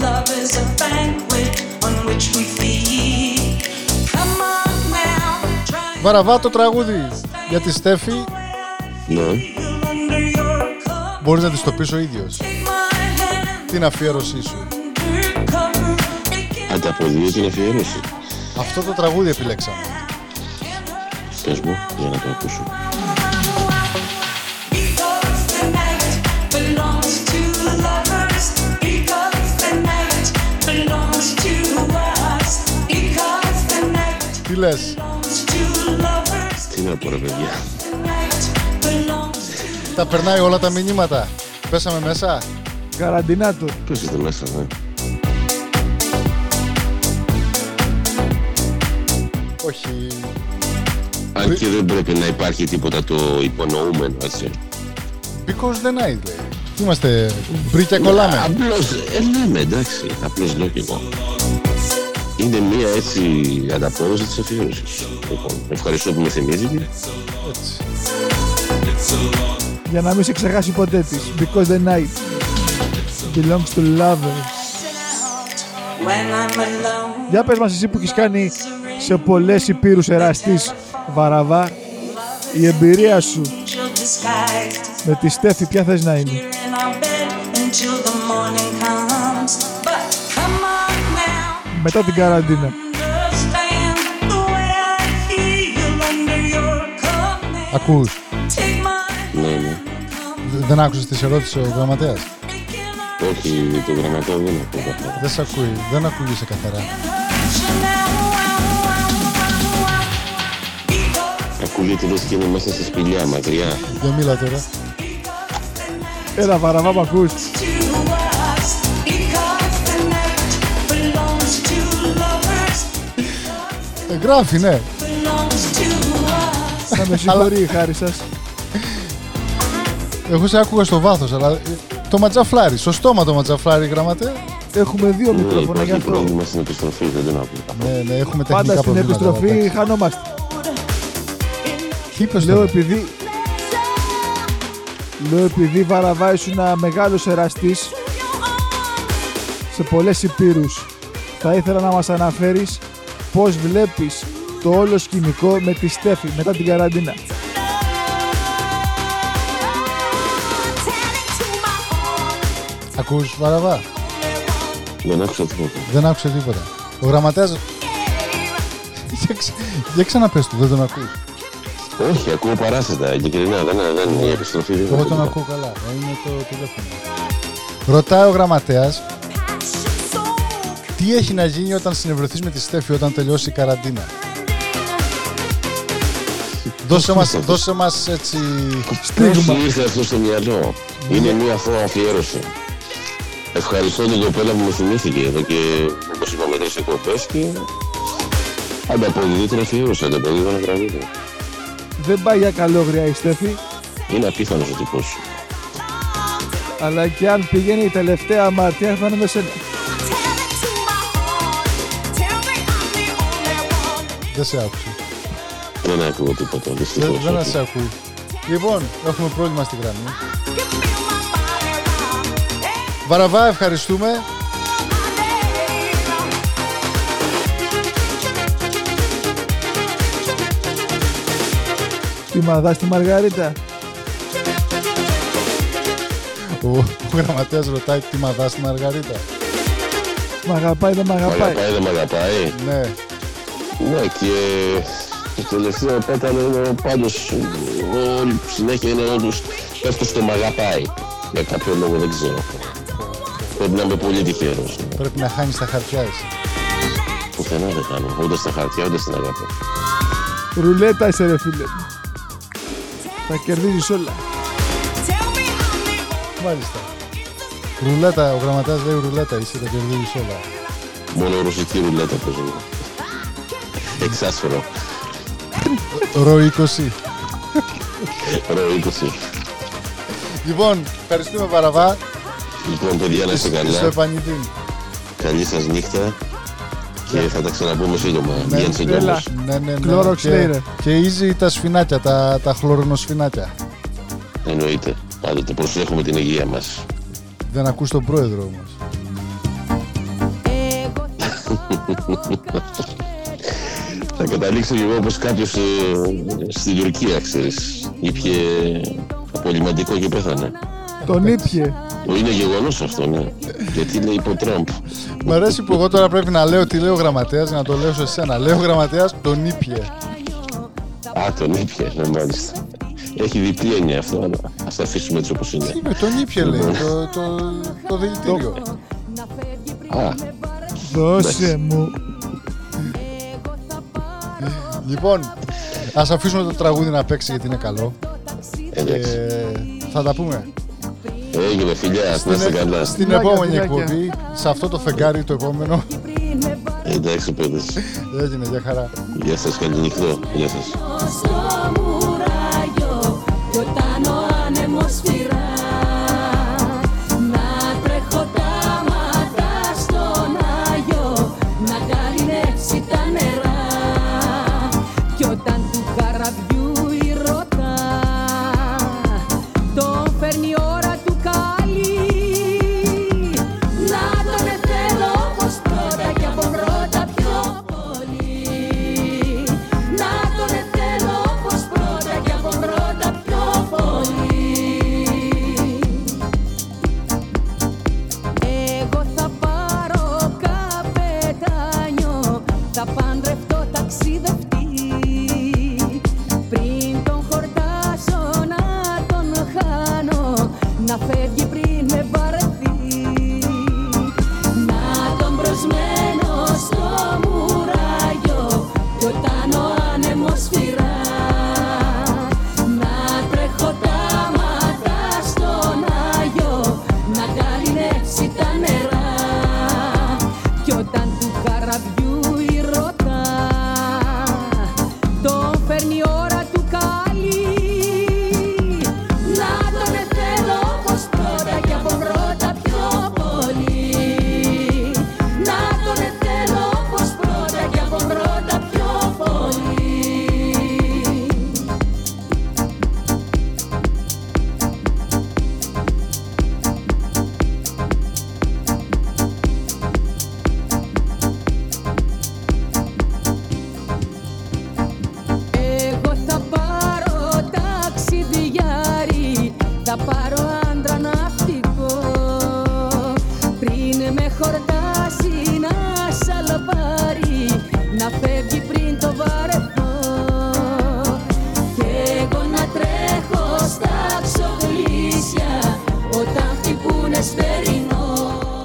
Love is a banquet on which we feed. Come on now, try Βαραβά το τραγούδι για τη Στέφη Ναι. under your cover. Μπορείς να της το πεις ο ίδιος My hand Την αφιέρωσή σου undercover. Ανταποδίδει την αφιέρωση. Αυτό το τραγούδι επιλέξαμε Πες μου, για να το ακούσω. Λες belongs to lovers. Τι να πω ρε παιδιά. The night belongs to Τα περνάει όλα τα μηνύματα Πέσαμε μέσα Καραντινάτο. Πώς είστε μέσα, ναι. Όχι Αν και δεν πρέπει να υπάρχει τίποτα το υπονοούμενο, έτσι. Because the night λέει Τι Είμαστε μπρι και κολλάμε Απλώς, ε, λέμε, εντάξει, απλώς λέω κι εγώ. Είναι μία έτσι ανταπόδοση της αφιέρωσης. Λοιπόν, ευχαριστώ που με θυμίζετε. Έτσι. Για να μην σε ξεχάσει ποτέ της. Because the night belongs to lovers. when I'm alone. Για πες μας εσύ που έχεις κάνει σε πολλές υπήρους εραστής βαραβά η εμπειρία σου Angel disguised Με τη Στέφη ποια θες να είναι; Μετά την καραντίνα. understand the way I feel under your command. Ακούς. Take my Ναι, ναι. Δε- Δεν άκουσες τις ερώτηση ο γραμματέας; Όχι, το γραμματέα δεν ακούω καθόλου. Δεν σε ακούει. Δεν ακούγεσαι καθαρά. Ακούγεται λες και είναι μέσα στη σπηλιά, μακριά. Για μίλα τώρα. Έλα βαραβά μ' ακούς. Ε, γράφει, ναι. Θα με συγχωρεί η χάρη σας. Εγώ σε άκουγα στο βάθος, αλλά ε, το ματζαφλάρι. Στο στόμα το ματζαφλάρι, γραμματέα. Έχουμε δύο Ναι, μικρόφωνα γι' υπάρχει αυτό. πρόβλημα στην επιστροφή, δεν τον ακούω. Ναι, ναι, έχουμε τεχνικά Πάντα στην προβλήματα. επιστροφή εντάξει. χανόμαστε. Τι είπες Λέω τώρα; επειδή... Λέω επειδή Βαραβά ήσουν ένα μεγάλος εραστής σε πολλές υπήρους. Θα ήθελα να μας αναφέρεις πώς βλέπεις το όλο σκηνικό με τη Στέφη μετά την καραντίνα. Ακούς, Βαραβά; Δεν άκουσα τίποτα. Δεν άκουσε τίποτα. Ο γραμματέας... για, ξα... για ξαναπες του, δεν τον ακούς. Όχι, ακούω παράσιτα, ειλικρινά. Δεν, δεν, η επιστροφή δεν Εγώ είναι τον τίποτα. ακούω καλά. Ε, Είναι το τηλέφωνο. Ρωτάει ο γραμματέας τι έχει να γίνει όταν συνευρωθείς με τη Στέφη όταν τελειώσει η καραντίνα; Δώσε μας, δώσε μας έτσι... Πώς σου ήρθε αυτό στο μυαλό; Είναι μια αθώα αφιέρωση. Ευχαριστώ την κοπέλα που μου θυμήθηκε εδώ και όπως είπαμε τρεις εκπομπές και ανταποδίδει την αφιέρωση, ανταποδίδει ένα τραγούδι. Δεν πάει για καλόγρια η Στέφη, Είναι απίθανος ο τύπος σου. αλλά και αν πηγαίνει η τελευταία αμαρτία θα είναι με Δεν σε άκουσε. Δεν ακούω τίποτα, Δεν, δυστυχώς. δεν όχι. σε ακούει. Λοιπόν, έχουμε πρόβλημα στη γραμμή. Βαραβά, ευχαριστούμε. Τι μαδάς τη Μαργαρίτα. Ο, ο γραμματέας ρωτάει τι μαδά στη Μαργαρίτα. Μ' αγαπάει, δεν μ' Μ' αγαπάει. αγαπάει, δεν μ' αγαπάει. Ναι. Ναι, και το τελευταίο πέταλο είναι πάντως όλη συνέχεια είναι όντως πέφτω στο μ' αγαπάει. Για κάποιο λόγο δεν ξέρω. Πρέπει να είμαι πολύ τυχερός. Πρέπει να χάνεις τα χαρτιά εσύ. Πουθενά δεν κάνω. Ούτε στα χαρτιά, ούτε στην αγάπη. Ρουλέτα είσαι ρε φίλε. Θα κερδίζεις όλα. Μάλιστα. Ρουλέτα, ο γραμματέας λέει ρουλέτα, είσαι τα κερδίζεις όλα. Μόνο ρωσική ρουλέτα παίζουμε. Εξάσφαιρο. Ρο 20. Ρο 20. Λοιπόν, ευχαριστούμε Βαραβά. Λοιπόν, παιδιά, να είστε Στο καλά. επανειδή. Καλή σας νύχτα. Και θα τα ξαναπούμε σύντομα. Ναι, Βγαίνει σε έλα. Ναι, ναι, ναι. Clorox Και, λέει, ρε. και easy τα σφινάκια, τα, τα χλωρονοσφινάκια. Εννοείται. Πάντοτε προσέχουμε την υγεία μας. Δεν ακούς τον πρόεδρο όμως. Θα καταλήξω και εγώ όπως κάποιος ε, στην Τουρκία, ξέρεις. Ήπιε απολυμαντικό και πέθανε. Τον ήπιε. Ο, Είναι γεγονός αυτό, ναι. Γιατί λέει υπό Τραμπ. Μ' αρέσει που εγώ τώρα πρέπει να λέω τι λέει ο γραμματέας για να το λέω σε σένα. Λέει ο γραμματέας τον ήπιε. Α, τον ήπιε, ναι, μάλιστα. Έχει διπλή έννοια αυτό, αλλά ας τα αφήσουμε έτσι όπως είναι. Τι με τον ήπιε λέει, το, το, το δηλητήριο. Α, Δώσε μου. Λοιπόν, ας αφήσουμε το τραγούδι να παίξει γιατί είναι καλό. εντάξει. Ε, θα τα πούμε. Έγινε φιλιά, να είστε καλά. Στην Φιλάκια, επόμενη φιλάκια. εκπομπή, σε αυτό το φεγγάρι το επόμενο. Εντάξει, παιδες. Έγινε, για χαρά. Γεια σας, καλή νυχτό. Γεια σας.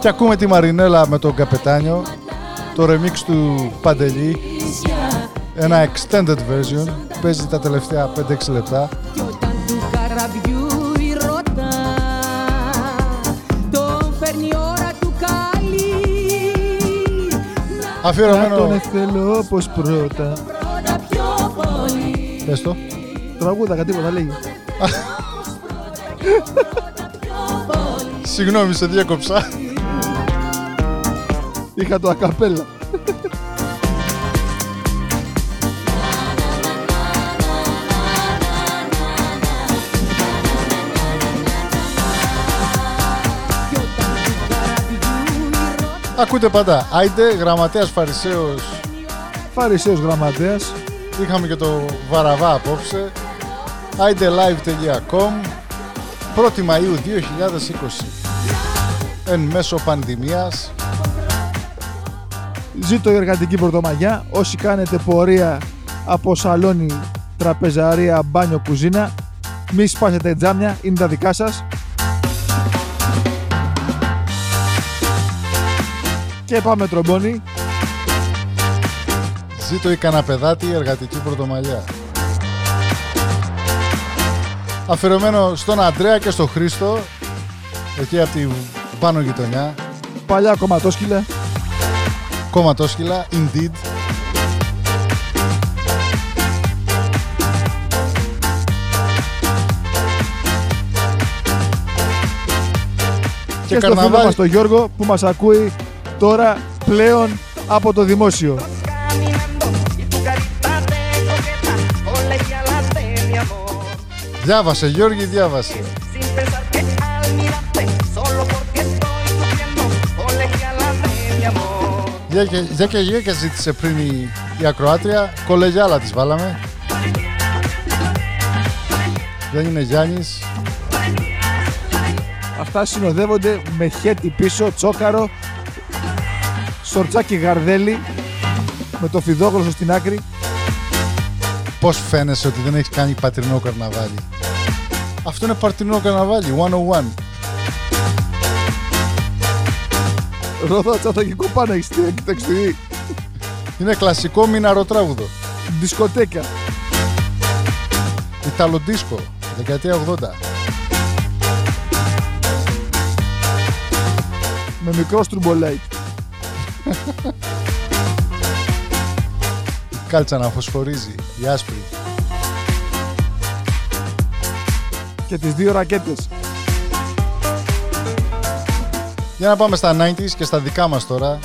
Και ακούμε τη Μαρινέλα με τον Καπετάνιο, το remix του Παντελή, ένα extended version, παίζει τα τελευταία 5-6 λεπτά. του καραβιού η ρωτά Τον φέρνει η ώρα του καλή Αφιερωμένο... Να τον θέλω όπως πρώτα. Πρώτα πιο πολύ Πες το. Τραγούδα, τίποτα λέγει. Συγγνώμη, σε διέκοψα. Είχα το ακαπέλα. Ακούτε πάντα. Άιντε, γραμματέας Φαρισαίος. Φαρισαίος γραμματέας. Είχαμε και το Βαραβά απόψε. άιντελιve.com 1η Μαΐου 2020. Εν μέσω πανδημίας. Ζήτω η εργατική πρωτομαγιά. Όσοι κάνετε πορεία από σαλόνι, τραπεζαρία, μπάνιο, κουζίνα, μη σπάσετε τζάμια, είναι τα δικά σας. Και πάμε τρομπόνι. Ζήτω η καναπεδάτη εργατική πρωτομαλιά. Αφιερωμένο στον Αντρέα και στον Χρήστο, εκεί από την πάνω γειτονιά. Παλιά κομματόσκυλα. Κομματόσκυλα, indeed. Και, στο φίλο μας τον Γιώργο που μας ακούει τώρα πλέον από το δημόσιο. Διάβασε Γιώργη, διάβασε. Για και, για και, για και ζήτησε πριν η, η ακροάτρια, κολεγιάλα της βάλαμε. Δεν είναι Γιάννης. Αυτά συνοδεύονται με χέτι πίσω, τσόκαρο, σορτσάκι γαρδέλι, με το φιδόγλωσσο στην άκρη. Πώς φαίνεσαι ότι δεν έχεις κάνει πατρινό καρναβάλι; Αυτό είναι πατρινό καρναβάλι, 101. Ρώτα τσαταγικό πάνω έχεις την τεξτουρή. Είναι κλασικό μιναροτράγουδο. Δισκοτέκα. Ιταλοντίσκο, δεκαετία 80. Με μικρό στρουμπολάιτ. Η κάλτσα να φωσφορίζει, η άσπρη. Και τις δύο ρακέτες. Για να πάμε στα 90s και στα δικά μας τώρα.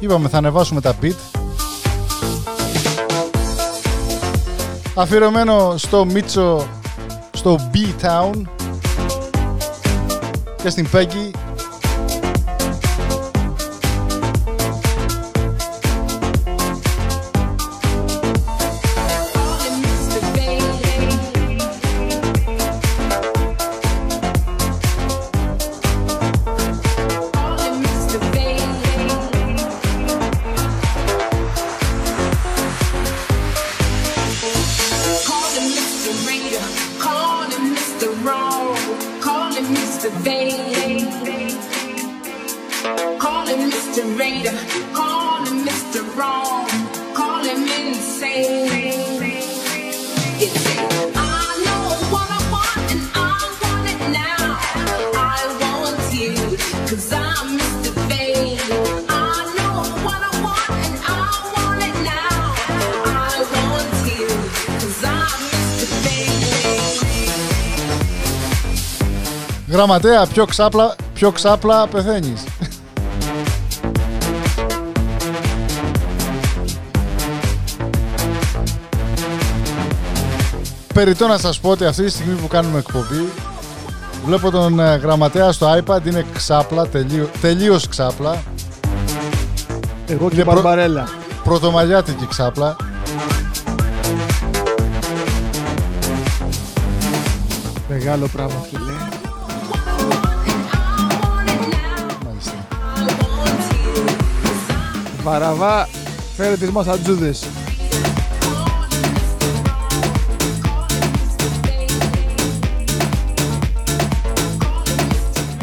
Είπαμε θα ανεβάσουμε τα beat. Αφιερωμένο στο Μίτσο, στο B-Town και στην Peggy. Γραμματέα, πιο ξάπλα, πιο ξάπλα πεθαίνεις. Περιτώ να σας πω ότι αυτή τη στιγμή που κάνουμε εκπομπή Βλέπω τον ε, γραμματέα στο iPad, είναι ξάπλα, τελείω, τελείως ξάπλα Εγώ και Είναι προ- Μπαρμπαρέλα. Πρωτομαγιάτικη ξάπλα Μεγάλο πράγμα, φίλε. Βαραβά, φέρε τις μασατζούδες.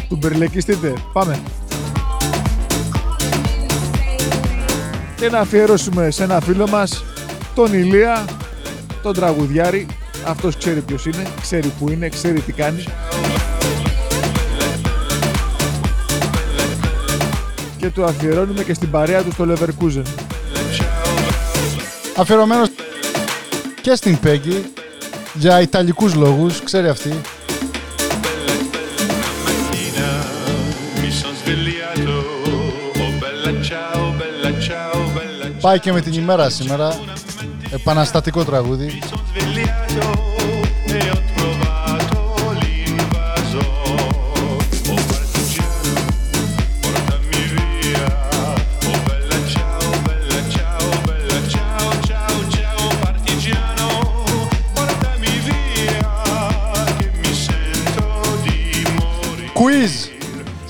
Του μπερλεκιστείτε. Πάμε. Και να αφιερώσουμε σε ένα φίλο μας, τον Ηλία, τον τραγουδιάρη. Αυτός ξέρει ποιος είναι, ξέρει που είναι, ξέρει τι κάνει. Και του αφιερώνουμε και στην παρέα του στο Leverkusen. Αφιερωμένος και στην Πέγγι για ιταλικούς λόγους, ξέρει αυτή. Mi son svegliato, oh bella ciao, bella ciao, bella Πάει και με την ημέρα σήμερα. Επαναστατικό τραγούδι.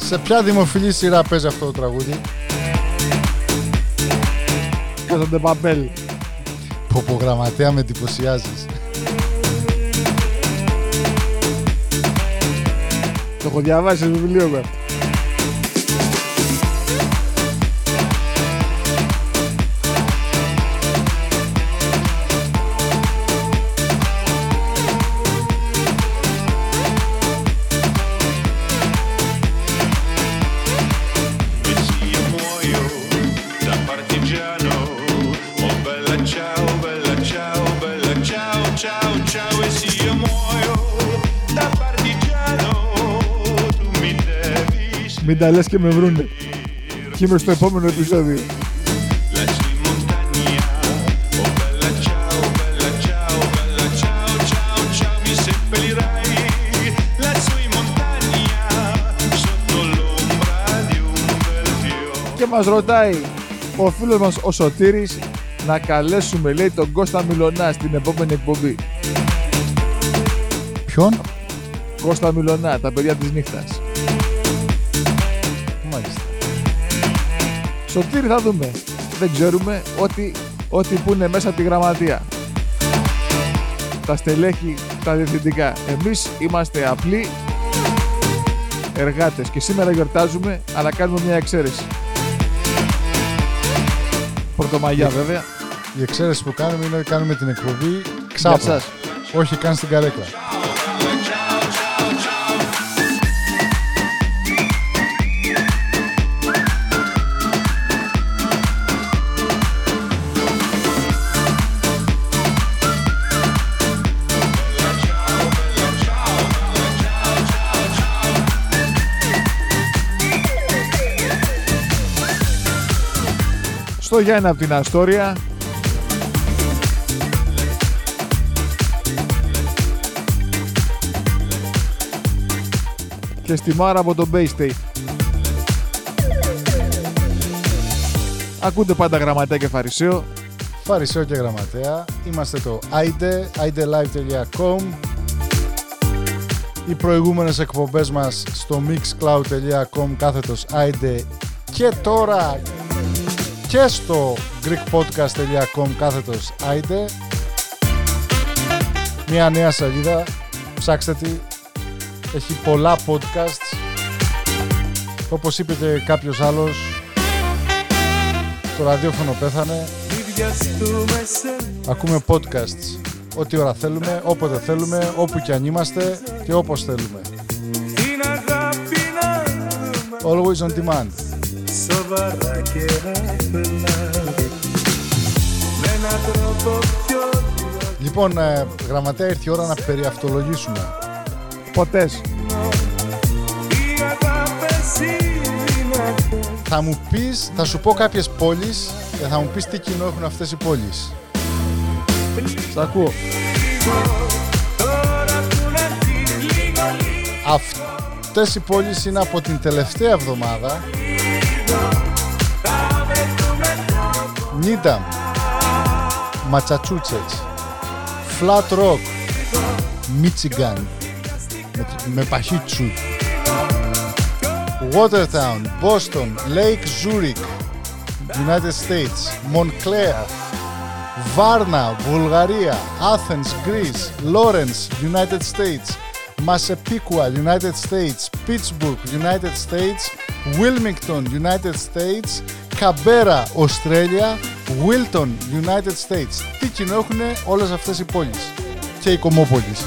Σε ποια δημοφιλή σειρά παίζει αυτό το τραγούδι; Κάθονται παπέλ. Πω πω γραμματέα με εντυπωσιάζεις. Το έχω διαβάσει σε βιβλίο μου. Devi Μην τα λες και με βρούνε. Και είμαι στο επόμενο επεισόδιο. lassù in montagna. Oh bella ciao, bella ciao, bella ciao, ciao, ciao. Mi seppellirai lassù in montagna, sotto l'ombra di un bel fiore. Και μας ρωτάει ο φίλος μας ο Σωτήρης να καλέσουμε λέει τον Κώστα Μιλωνά στην επόμενη εκπομπή. Ποιον; Κώστα Μιλωνά, τα παιδιά της νύχτας. Σωτήρη θα δούμε. Δεν ξέρουμε ό,τι, ό,τι που είναι μέσα από τη γραμματεία. Τα στελέχη, τα διευθυντικά. Εμείς είμαστε απλοί εργάτες και σήμερα γιορτάζουμε, αλλά κάνουμε μια εξαίρεση. Πρωτομαγιά βέβαια. Η εξαίρεση που κάνουμε είναι ότι κάνουμε την εκπομπή ξάπλα. εσάς. Όχι καν στην καρέκλα. Στο Γιάννη από την Αστόρια. Και στη Μάρα από το Bay State. Ακούτε πάντα γραμματέα και φαρισαίο. Φαρισαίο και γραμματέα. Είμαστε το ide, idelive.com Οι προηγούμενες εκπομπές μας στο mixcloud.com κάθετος ide και τώρα και στο greekpodcast.com κάθετος ide Μια νέα σελίδα, ψάξτε τη, έχει πολλά podcasts. Όπως είπε και κάποιος άλλος το ραδιόφωνο πέθανε. Ακούμε podcasts ό,τι ώρα θέλουμε, όποτε θέλουμε, όπου και αν είμαστε και όπως θέλουμε. Την αγάπη να δούμε Always on demand. Σοβαρά και απλά Με έναν τρόπο πιο Λοιπόν, ε, γραμματέα, ήρθε η ώρα να περιαυτολογήσουμε. Ποτές. Θα μου πεις, θα σου πω κάποιες πόλεις και θα μου πεις τι κοινό έχουν αυτές οι πόλεις. Σ' ακούω. Αυτές οι πόλεις είναι από την τελευταία εβδομάδα. Νίταμ, Ματσατσούτσετς, Flat Rock, Michigan, με, με παχίτσου, Watertown, Boston, Lake Zurich, United States, Montclair, Varna, Βουλγαρία, Athens, Greece, Lawrence, United States, Massapequa, United States, Pittsburgh, United States, Wilmington, United States, Canberra, Australia, Wilton, United States. Τι κοινό έχουν όλες αυτές οι πόλεις και οι κομμόπολεις.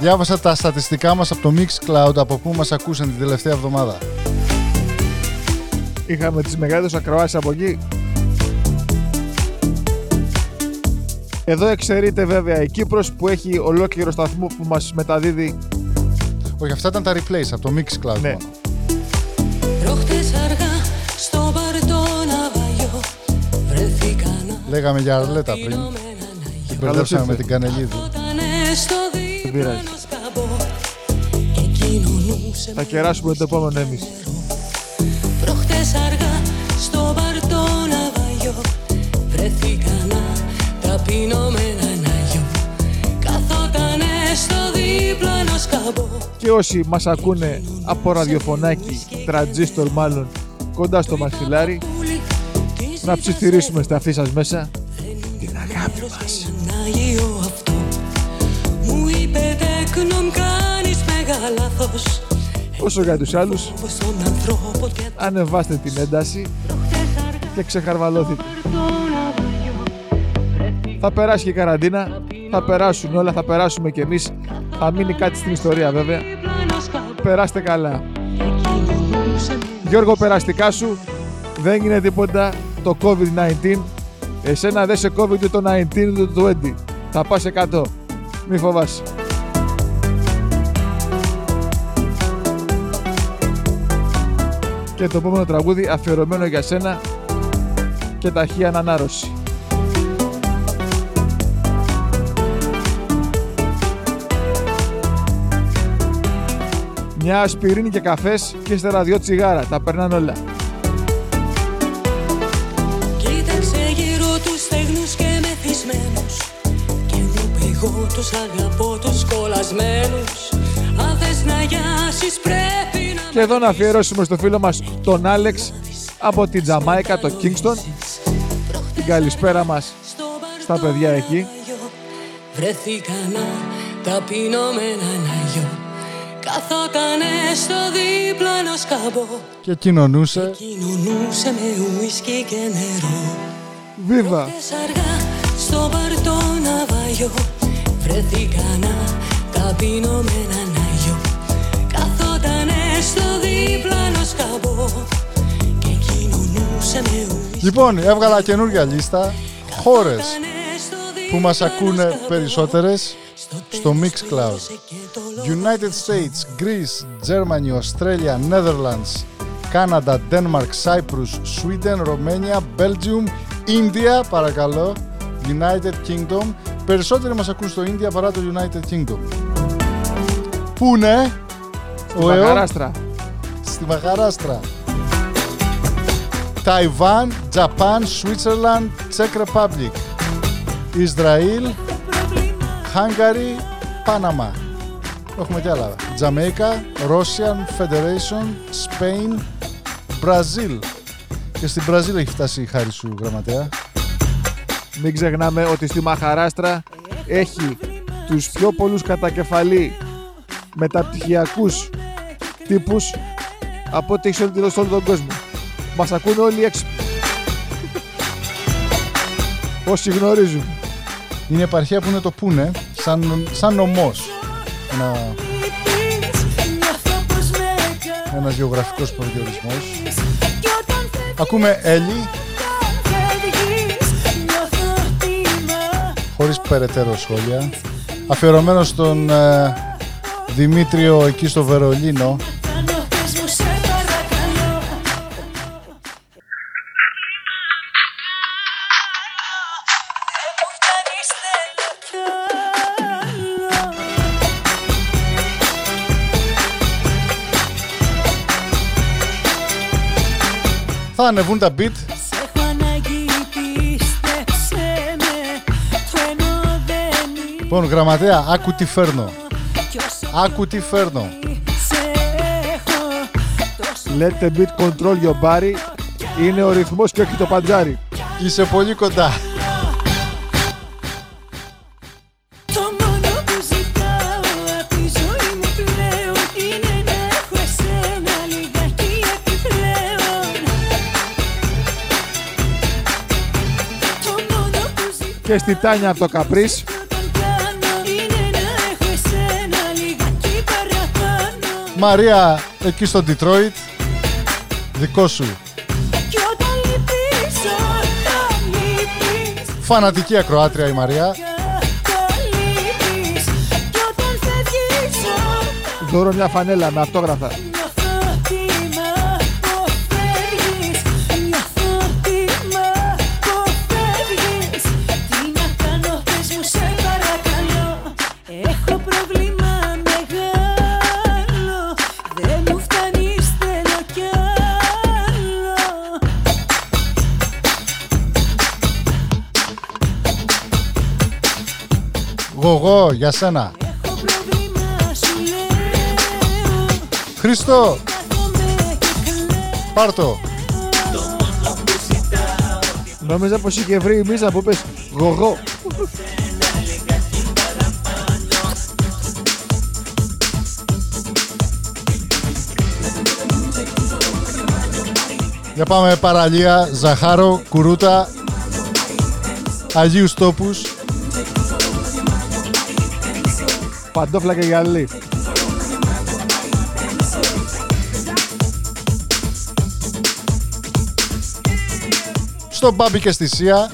Διάβασα τα στατιστικά μας από το Mixcloud από πού μας ακούσαν την τελευταία εβδομάδα. Είχαμε τις μεγάλες ακροάσεις από εκεί. Εδώ εξαιρείται βέβαια η Κύπρος που έχει ολόκληρο σταθμό που μας μεταδίδει. Όχι, αυτά ήταν τα replays από το Mixcloud. Ναι. μόνο. Προχτές αργά στο μπαρ το ναυαγιό βρεθήκα να Λέγαμε για Αρλέτα πριν. Την μπερδέψαμε με ήρθε. την Κανελίδη. ήταν στο Δεν πειράζει. δίπλανο σκαμπό και κοινωνούσε Θα κεράσουμε το επόμενο εμείς. Και όσοι μας ακούνε από ραδιοφωνάκι, τραντζίστορ μάλλον, κοντά στο μαξιλάρι, να ψιθυρίσουμε στα αυτή σας μέσα την αγάπη μας. Αγίο αυτό. Μου είπε τέκνομ κάνεις μεγάλα λάθος. Όσο για τους άλλους, πως τον ανθρώπο και ανεβάστε την ένταση και ξεχαρβαλώθείτε. Θα περάσει και η καραντίνα, θα περάσουν όλα, θα περάσουμε κι εμείς. Θα μείνει κάτι στην ιστορία βέβαια. Περάστε καλά. Γιώργο, περαστικά σου. Δεν είναι τίποτα το COVID-19. Εσένα δεν σε COVID ούτε το 19 ούτε το 20. Θα πας 100. Μη φοβάσαι. Και το επόμενο τραγούδι αφιερωμένο για σένα και ταχύ ανανάρρωση. Μια ασπιρίνη και καφές και ύστερα δυο τσιγάρα. Τα περνάνε όλα. Κοίταξε γύρω τους στεγνούς και μεθυσμένους Και μου είπε εγώ τους αγαπώ τους κολλασμένους Αν θες να γιάσεις πρέπει να Και εδώ να αφιερώσουμε στο φίλο μας τον Άλεξ από την Τζαμάικα, το Kingston. Την καλησπέρα μας στα παιδιά εκεί. Βρεθήκα να ταπεινώ με έναν αγιό Καθότανε στο δίπλανο σκαμπό Και κοινωνούσε. Κοινωνούσε με ουίσκι και νερό. Βίβα! Χθες αργά στο μπαρ το ναυαγιό Βρεθήκα να ταπεινώ με έναν αγιό Καθότανε στο δίπλανο σκαμπό Και κοινωνούσε με ουίσκι Λοιπόν, έβγαλα καινούργια λίστα. Χώρες που μας ακούνε περισσότερες στο Mixcloud. United States, Greece, Germany, Australia, Netherlands, Canada, Denmark, Cyprus, Sweden, Romania, Belgium, India, παρακαλώ, United Kingdom. Περισσότεροι μας ακούν στο India παρά το United Kingdom. Πού είναι? Στη Μαχαράστρα. Στη Μαχαράστρα. Ταϊβάν, Japan, Switzerland, Czech Republic. Ισραήλ, Hungary, Panama. Έχουμε και άλλα. Jamaica, Russian Federation, Spain, Brazil. Και στην Brazil έχει φτάσει η χάρη σου, γραμματέα. Μην ξεχνάμε ότι στη Μαχαράστρα έχει τους πιο πολλούς κατακεφαλή μεταπτυχιακούς τύπους από ό,τι έχει σε όλη- σε όλο τον κόσμο. Μας ακούνε όλοι έξω. Όσοι γνωρίζουν. Είναι επαρχία που είναι το Πούνε, σαν, σαν νομός. Ένα, ένας γεωγραφικός προδιορισμός. Ακούμε Έλλη, χωρίς περαιτέρω σχόλια. Αφιερωμένο στον ε, Δημήτριο εκεί στο Βερολίνο. Ανεβούν τα beat. Σ' έχω ανάγκη πίστεψε με Το εννοώ δεν είναι Λοιπόν, γραμματέα, άκου τι φέρνω. Κι όσο Άκου τι φέρνω. σε έχω Τόσο Let the beat control your body. Είναι ο ρυθμός και όχι το παντζάρι. Είσαι πολύ κοντά. Και στη Τάνια από το Καπρίς. όταν κάνω Είναι να έχω εσένα λιγάκι παραπάνω Μαρία, εκεί στο Detroit. Δικό σου. Κι όταν λυπείς, όταν λυπείς Φανατική ακροάτρια η Μαρία. Όταν λυπείς Κι όταν φεύγεις όταν Δώρο μια φανέλα με αυτόγραφα. Γογό, για σένα. Έχω πρόβλημα σου λέω Χριστό, Κάθομαι και κλαίω πάρ' το. Νόμιζα πως είχε βρει η μίζα που πες γογό. Για πάμε παραλία, Ζαχάρο, Κουρούτα, Αγίους Τόπους. Παντόφλα και γυαλί. Στο Μπάμπι και στη Σία.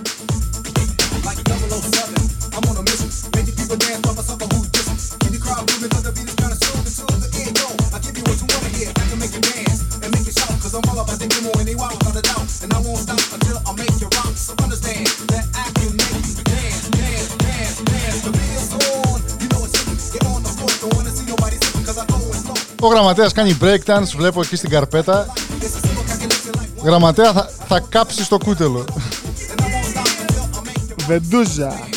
Ο γραμματέας κάνει breakdance, βλέπω εκεί στην καρπέτα. Γραμματέα θα, θα κάψεις το κούτελο. Βεντούζα.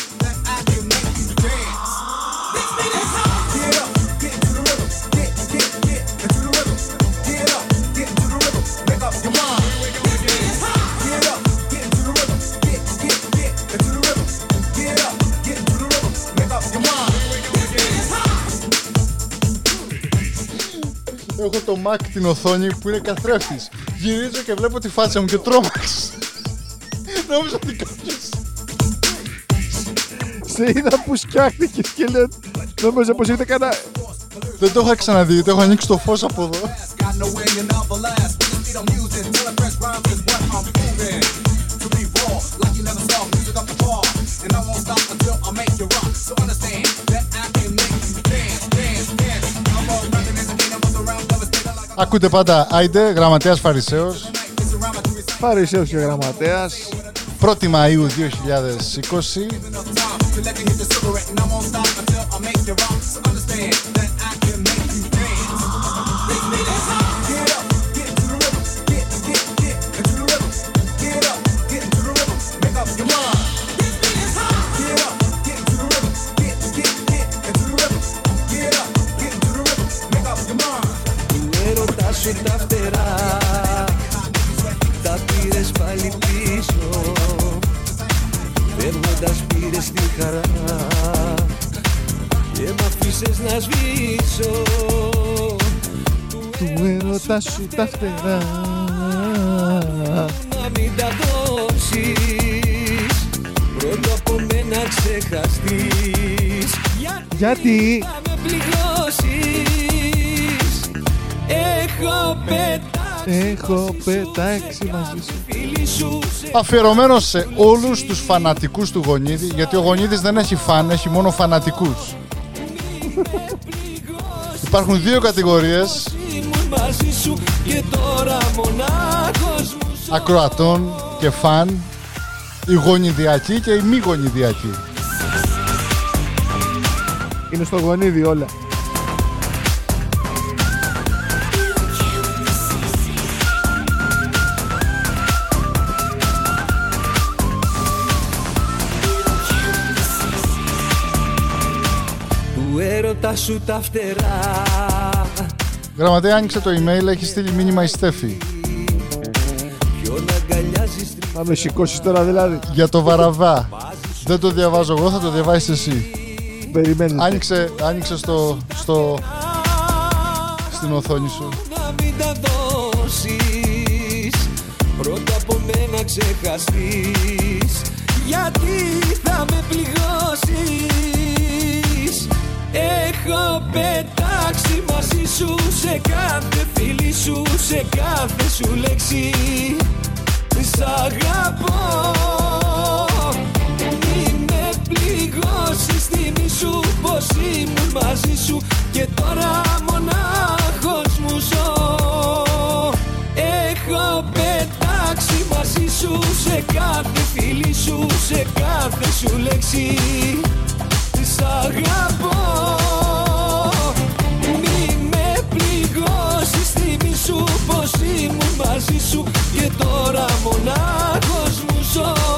Έχω το Mac την οθόνη που είναι καθρέφτης. Γυρίζω και βλέπω τη φάτσα μου και τρόμαξα. Νόμιζα ότι κάποιος... Σε είδα που σκιάχτηκες και λέω Νόμιζα πως ήρθε κανένα Δεν το είχα ξαναδεί, το έχω ανοίξει το φως από εδώ. Ακούτε πάντα. Άιντε, γραμματέας Φαρισαίος, Φαρισαίος και γραμματέας. 1η Μαΐου 2020. Έρωτα σου τα φτερά. Να μην τα δώσεις. Πρώτο από μένα ξεχαστείς. Γιατί; Θα με πληγώσεις. Έχω πετάξει έχω πετάξει μαζί σου. Φίλη σου σε Αφιερωμένο σε όλους τους φανατικούς του Γονίδη, γιατί ο Γονίδης δεν έχει φαν, έχει μόνο φανατικούς. Υπάρχουν δύο κατηγορίες. Ήμουν μαζί σου και τώρα μονάχος μου ακροατών και φαν, οι γονιδιακοί και οι μη γονιδιακοί. Είναι στο γονίδι όλα. Του έρωτα σου τα φτερά Γραμματέα, άνοιξε το email, έχει στείλει μήνυμα η Στέφη. Ποιον αγκαλιάζεις Θα με σηκώσεις τώρα δηλαδή. Για το βαραβά. Δεν το διαβάζω εγώ, θα το διαβάσεις εσύ. Περιμένετε. Άνοιξε, άνοιξε στο, στο, στην οθόνη σου. να μην τα δώσεις Πρώτα από μένα ξεχαστείς Γιατί θα με πληγώσεις; Έχω πετάξει μαζί σου σε κάθε φίλη σου Σε κάθε σου λέξη. Σ' αγαπώ. Μη με πληγώσεις Θυμή σου πως ήμουν μαζί σου Και τώρα μονάχος μου ζω. Έχω πετάξει μαζί σου Σε κάθε φίλη σου Σε κάθε σου λέξη Σ' αγαπώ. Μη με πληγώσεις Θυμή σου πως ήμουν μαζί σου. Και τώρα μονάχος μου ζω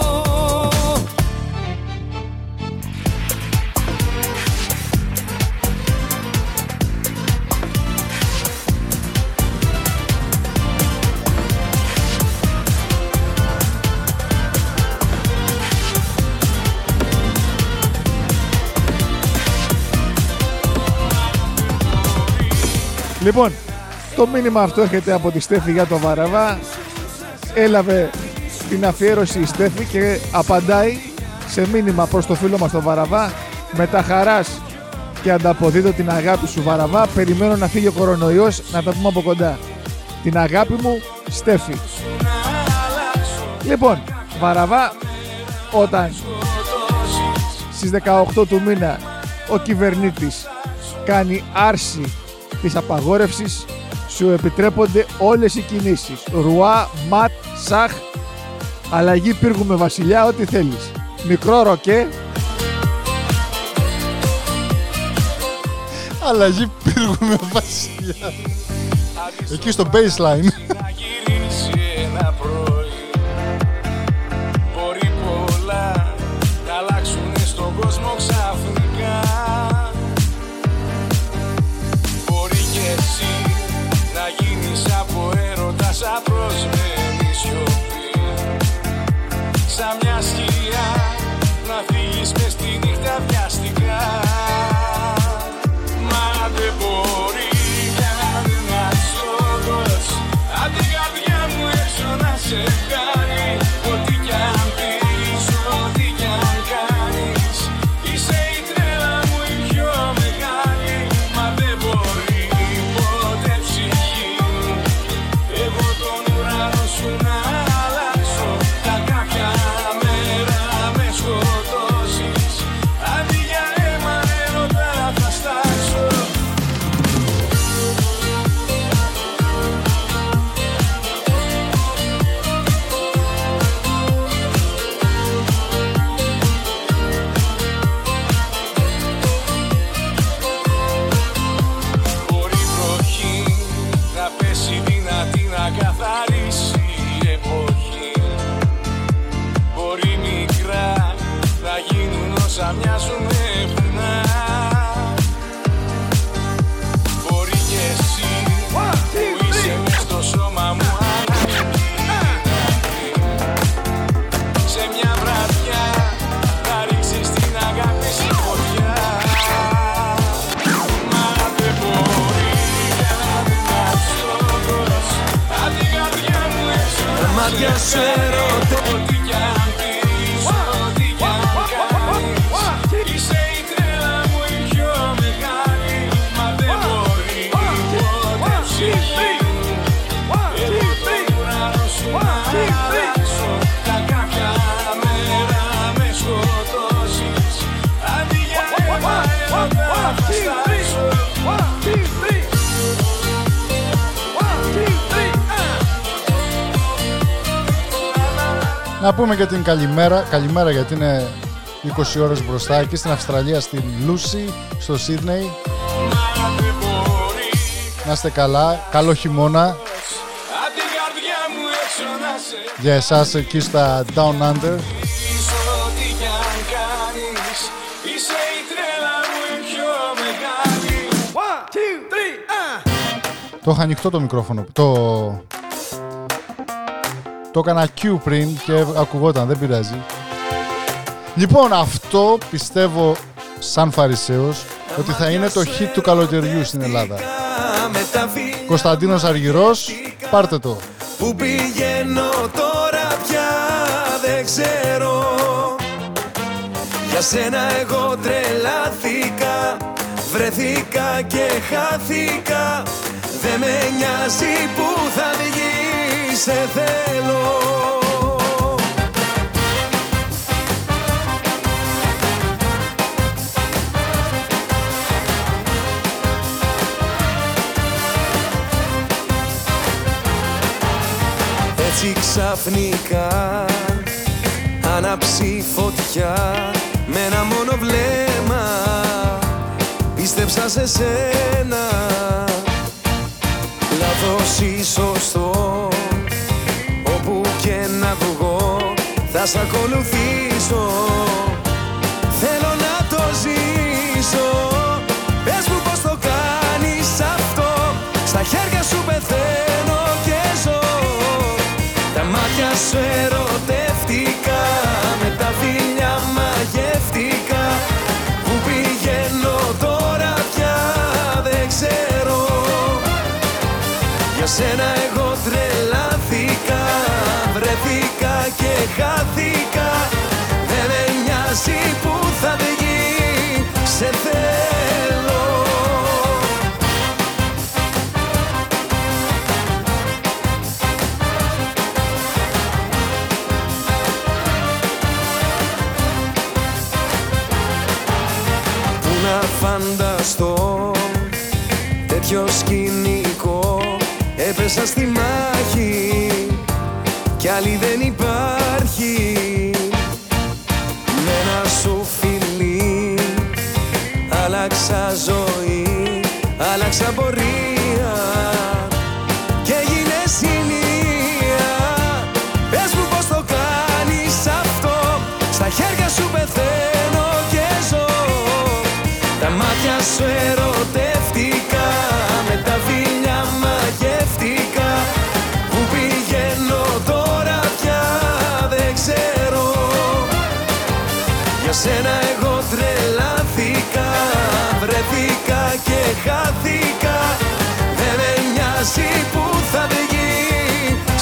Λοιπόν, το μήνυμα αυτό έρχεται από τη Στέφη για το Βαραβά. Έλαβε την αφιέρωση η Στέφη και απαντάει σε μήνυμα προς το φίλο μας τον Βαραβά με τα χαράς και ανταποδίδω την αγάπη σου Βαραβά περιμένω να φύγει ο κορονοϊός να τα πούμε από κοντά. Την αγάπη μου Στέφη. Λοιπόν Βαραβά όταν στις 18 του μήνα ο κυβερνήτης κάνει άρση της απαγόρευσης σου επιτρέπονται όλες οι κινήσεις ρουά, ματ, σαχ αλλαγή πύργου με βασιλιά ό,τι θέλεις μικρό ροκέ Αλλαγή πύργου με βασιλιά. Εκεί στο baseline. Μάτια Να πούμε και την καλημέρα. Καλημέρα γιατί είναι 20 ώρες μπροστά. Εκεί στην Αυστραλία, στην Λούση, στο Σίδνεϊ. Να είστε καλά. Καλό χειμώνα. Απ' την καρδιά μου έξω να σε Για εσάς εκεί στα Down Under. πείσω ό,τι κι αν κάνεις Είσαι η τρέλα μου η πιο μεγάλη One, two, three, uh. Το είχα ανοιχτό το μικρόφωνο. Το... Το έκανα Q πριν και ακουγόταν, δεν πειράζει. Λοιπόν, αυτό πιστεύω σαν Φαρισαίος ότι θα είναι το hit του καλοκαιριού στην Ελλάδα. Με τα φιλιά Κωνσταντίνος Αργυρός, πάρτε το. που πηγαίνω τώρα πια δεν ξέρω Για σένα εγώ τρελάθηκα Βρεθήκα και χάθηκα Δεν με νοιάζει που θα βγει Σε θέλω. Έτσι ξαφνικά άναψει φωτιά με ένα μόνο βλέμμα. Πίστεψα σε σένα. Λάθος ή σωστός θα σ' ακολουθήσω. Θέλω να το ζήσω. Πες μου πως το κάνεις αυτό. Στα χέρια σου πεθαίνω και ζω. Τα μάτια σου νοιάζει που θα βγει Σε θέλω. Πού να φανταστώ τέτοιος σκηνικό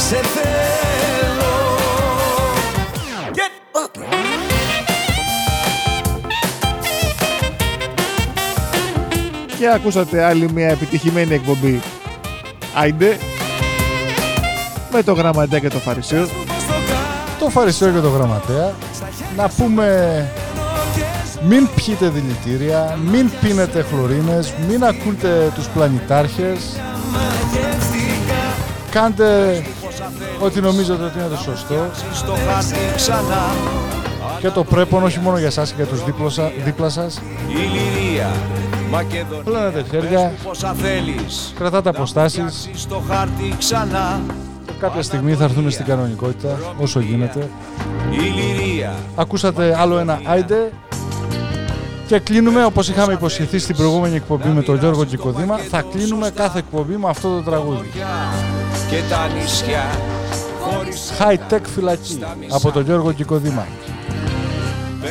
Σε θέλω Και ακούσατε άλλη μια επιτυχημένη εκπομπή Άιντε με το γραμματέα και το φαρισαίο Το Φαρισαίο και το Γραμματέα. Να πούμε μην πιείτε δηλητήρια, μην πίνετε χλωρίνες, μην ακούτε τους πλανητάρχες. Κάντε ό,τι νομίζετε ότι είναι το σωστό. Στο χάρτη ξανά Και το πρέπον όχι μόνο για εσάς και για τους δίπλωσα- δίπλα σας. Η Λυρία Μακεδονία Πλένετε χέρια, Πόσα θέλεις κρατάτε αποστάσεις. Στο χάρτη ξανά Κάποια στιγμή θα έρθουν στην κανονικότητα όσο γίνεται. Η Λυρία Ακούσατε άλλο ένα Άιντε και κλείνουμε όπως είχαμε υποσχεθεί στην προηγούμενη εκπομπή με τον Γιώργο Κικοδήμα θα κλείνουμε κάθε εκπομπή με αυτό το τραγούδι. και τα νησιά χωρίς High Tech φυλακή από τον Γιώργο Κικοδήμα.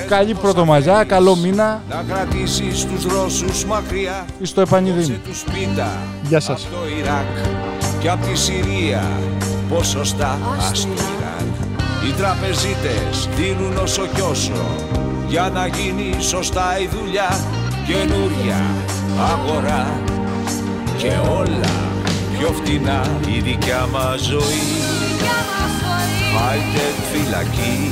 Καλή πρωτομαγιά, καλό μήνα. να κρατήσεις τους Ρώσους μακριά Στο επανειδήν. τους πίτα Γεια σας. από το Ιράκ και από τη Συρία ποσοστά στο Ιράκ οι τραπεζίτες δίνουν όσο κι όσο για να γίνει σωστά η δουλειά καινούρια αγορά και όλα πιο φτηνά η δικιά μας ζωή High-tech φυλακή.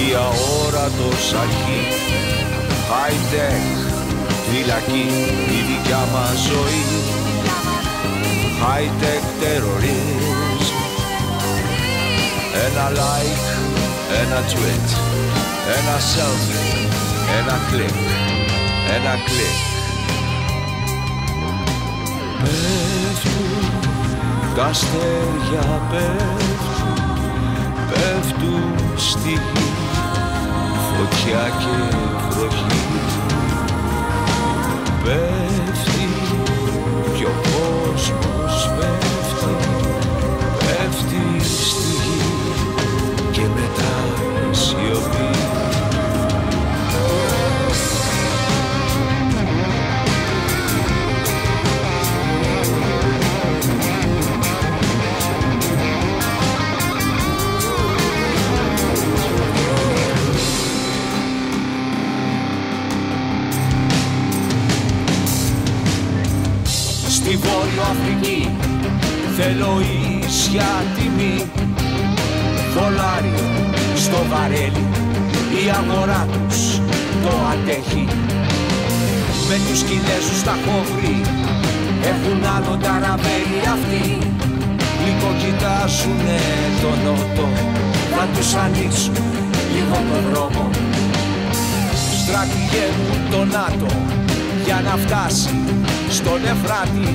Η αόρατος αρχή. High-tech φυλακή. Η δικιά μας ζωή. High-tech terrorism Ένα like, ένα tweet, ένα selfie, ένα κλικ, ένα κλικ. Πέφτουν τα αστέρια πέφτουν, πέφτουν στη γη, φωτιά και βροχή. Πέφτει κι ο κόσμος πέφτει, Στη Βόρειο Αφρική. Θέλω ίσια τιμή. Δολάριο στο βαρέλι. Η αγορά τους το αντέχει. Με τους Κινέζους τα έχω βρει. Έχουν άλλο ταραβέλι αυτοί. Λίγο κοιτάζουνε τον νότο. Θα τους ανοίξουν λίγο τον δρόμο. Στρατηγεύουν το ΝΑΤΟ για να φτάσει στον Εφράτη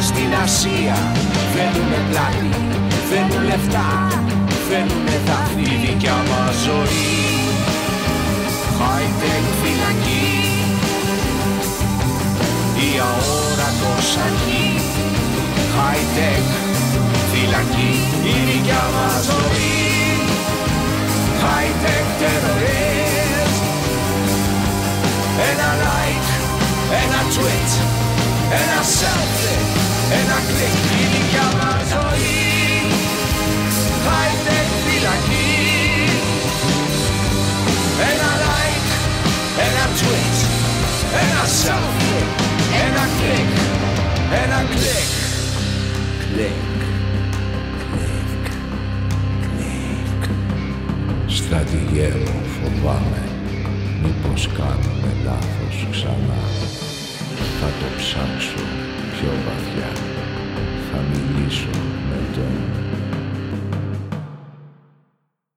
στην Ασία. Θέλουνε πλάτη, θέλουν λεφτά θέλουνε δάφνη η δικιά μας ζωή. High-tech φυλακή. Η αόρατος αρχή. High-tech φυλακή η δικιά μας ζωή. High-tech terrorist ένα like, ένα tweet, ένα selfie, ένα κλικ η δικιά μας ζωή. High-tech φυλακή ένα like, ένα tweet, ένα selfie, ένα κλικ, ένα κλικ κλικ, κλικ, κλικ Στρατηγέ μου φοβάμαι. Μήπως κάνουμε λάθος ξανά. Θα το ψάξω πιο βαθιά. Θα μιλήσω με τον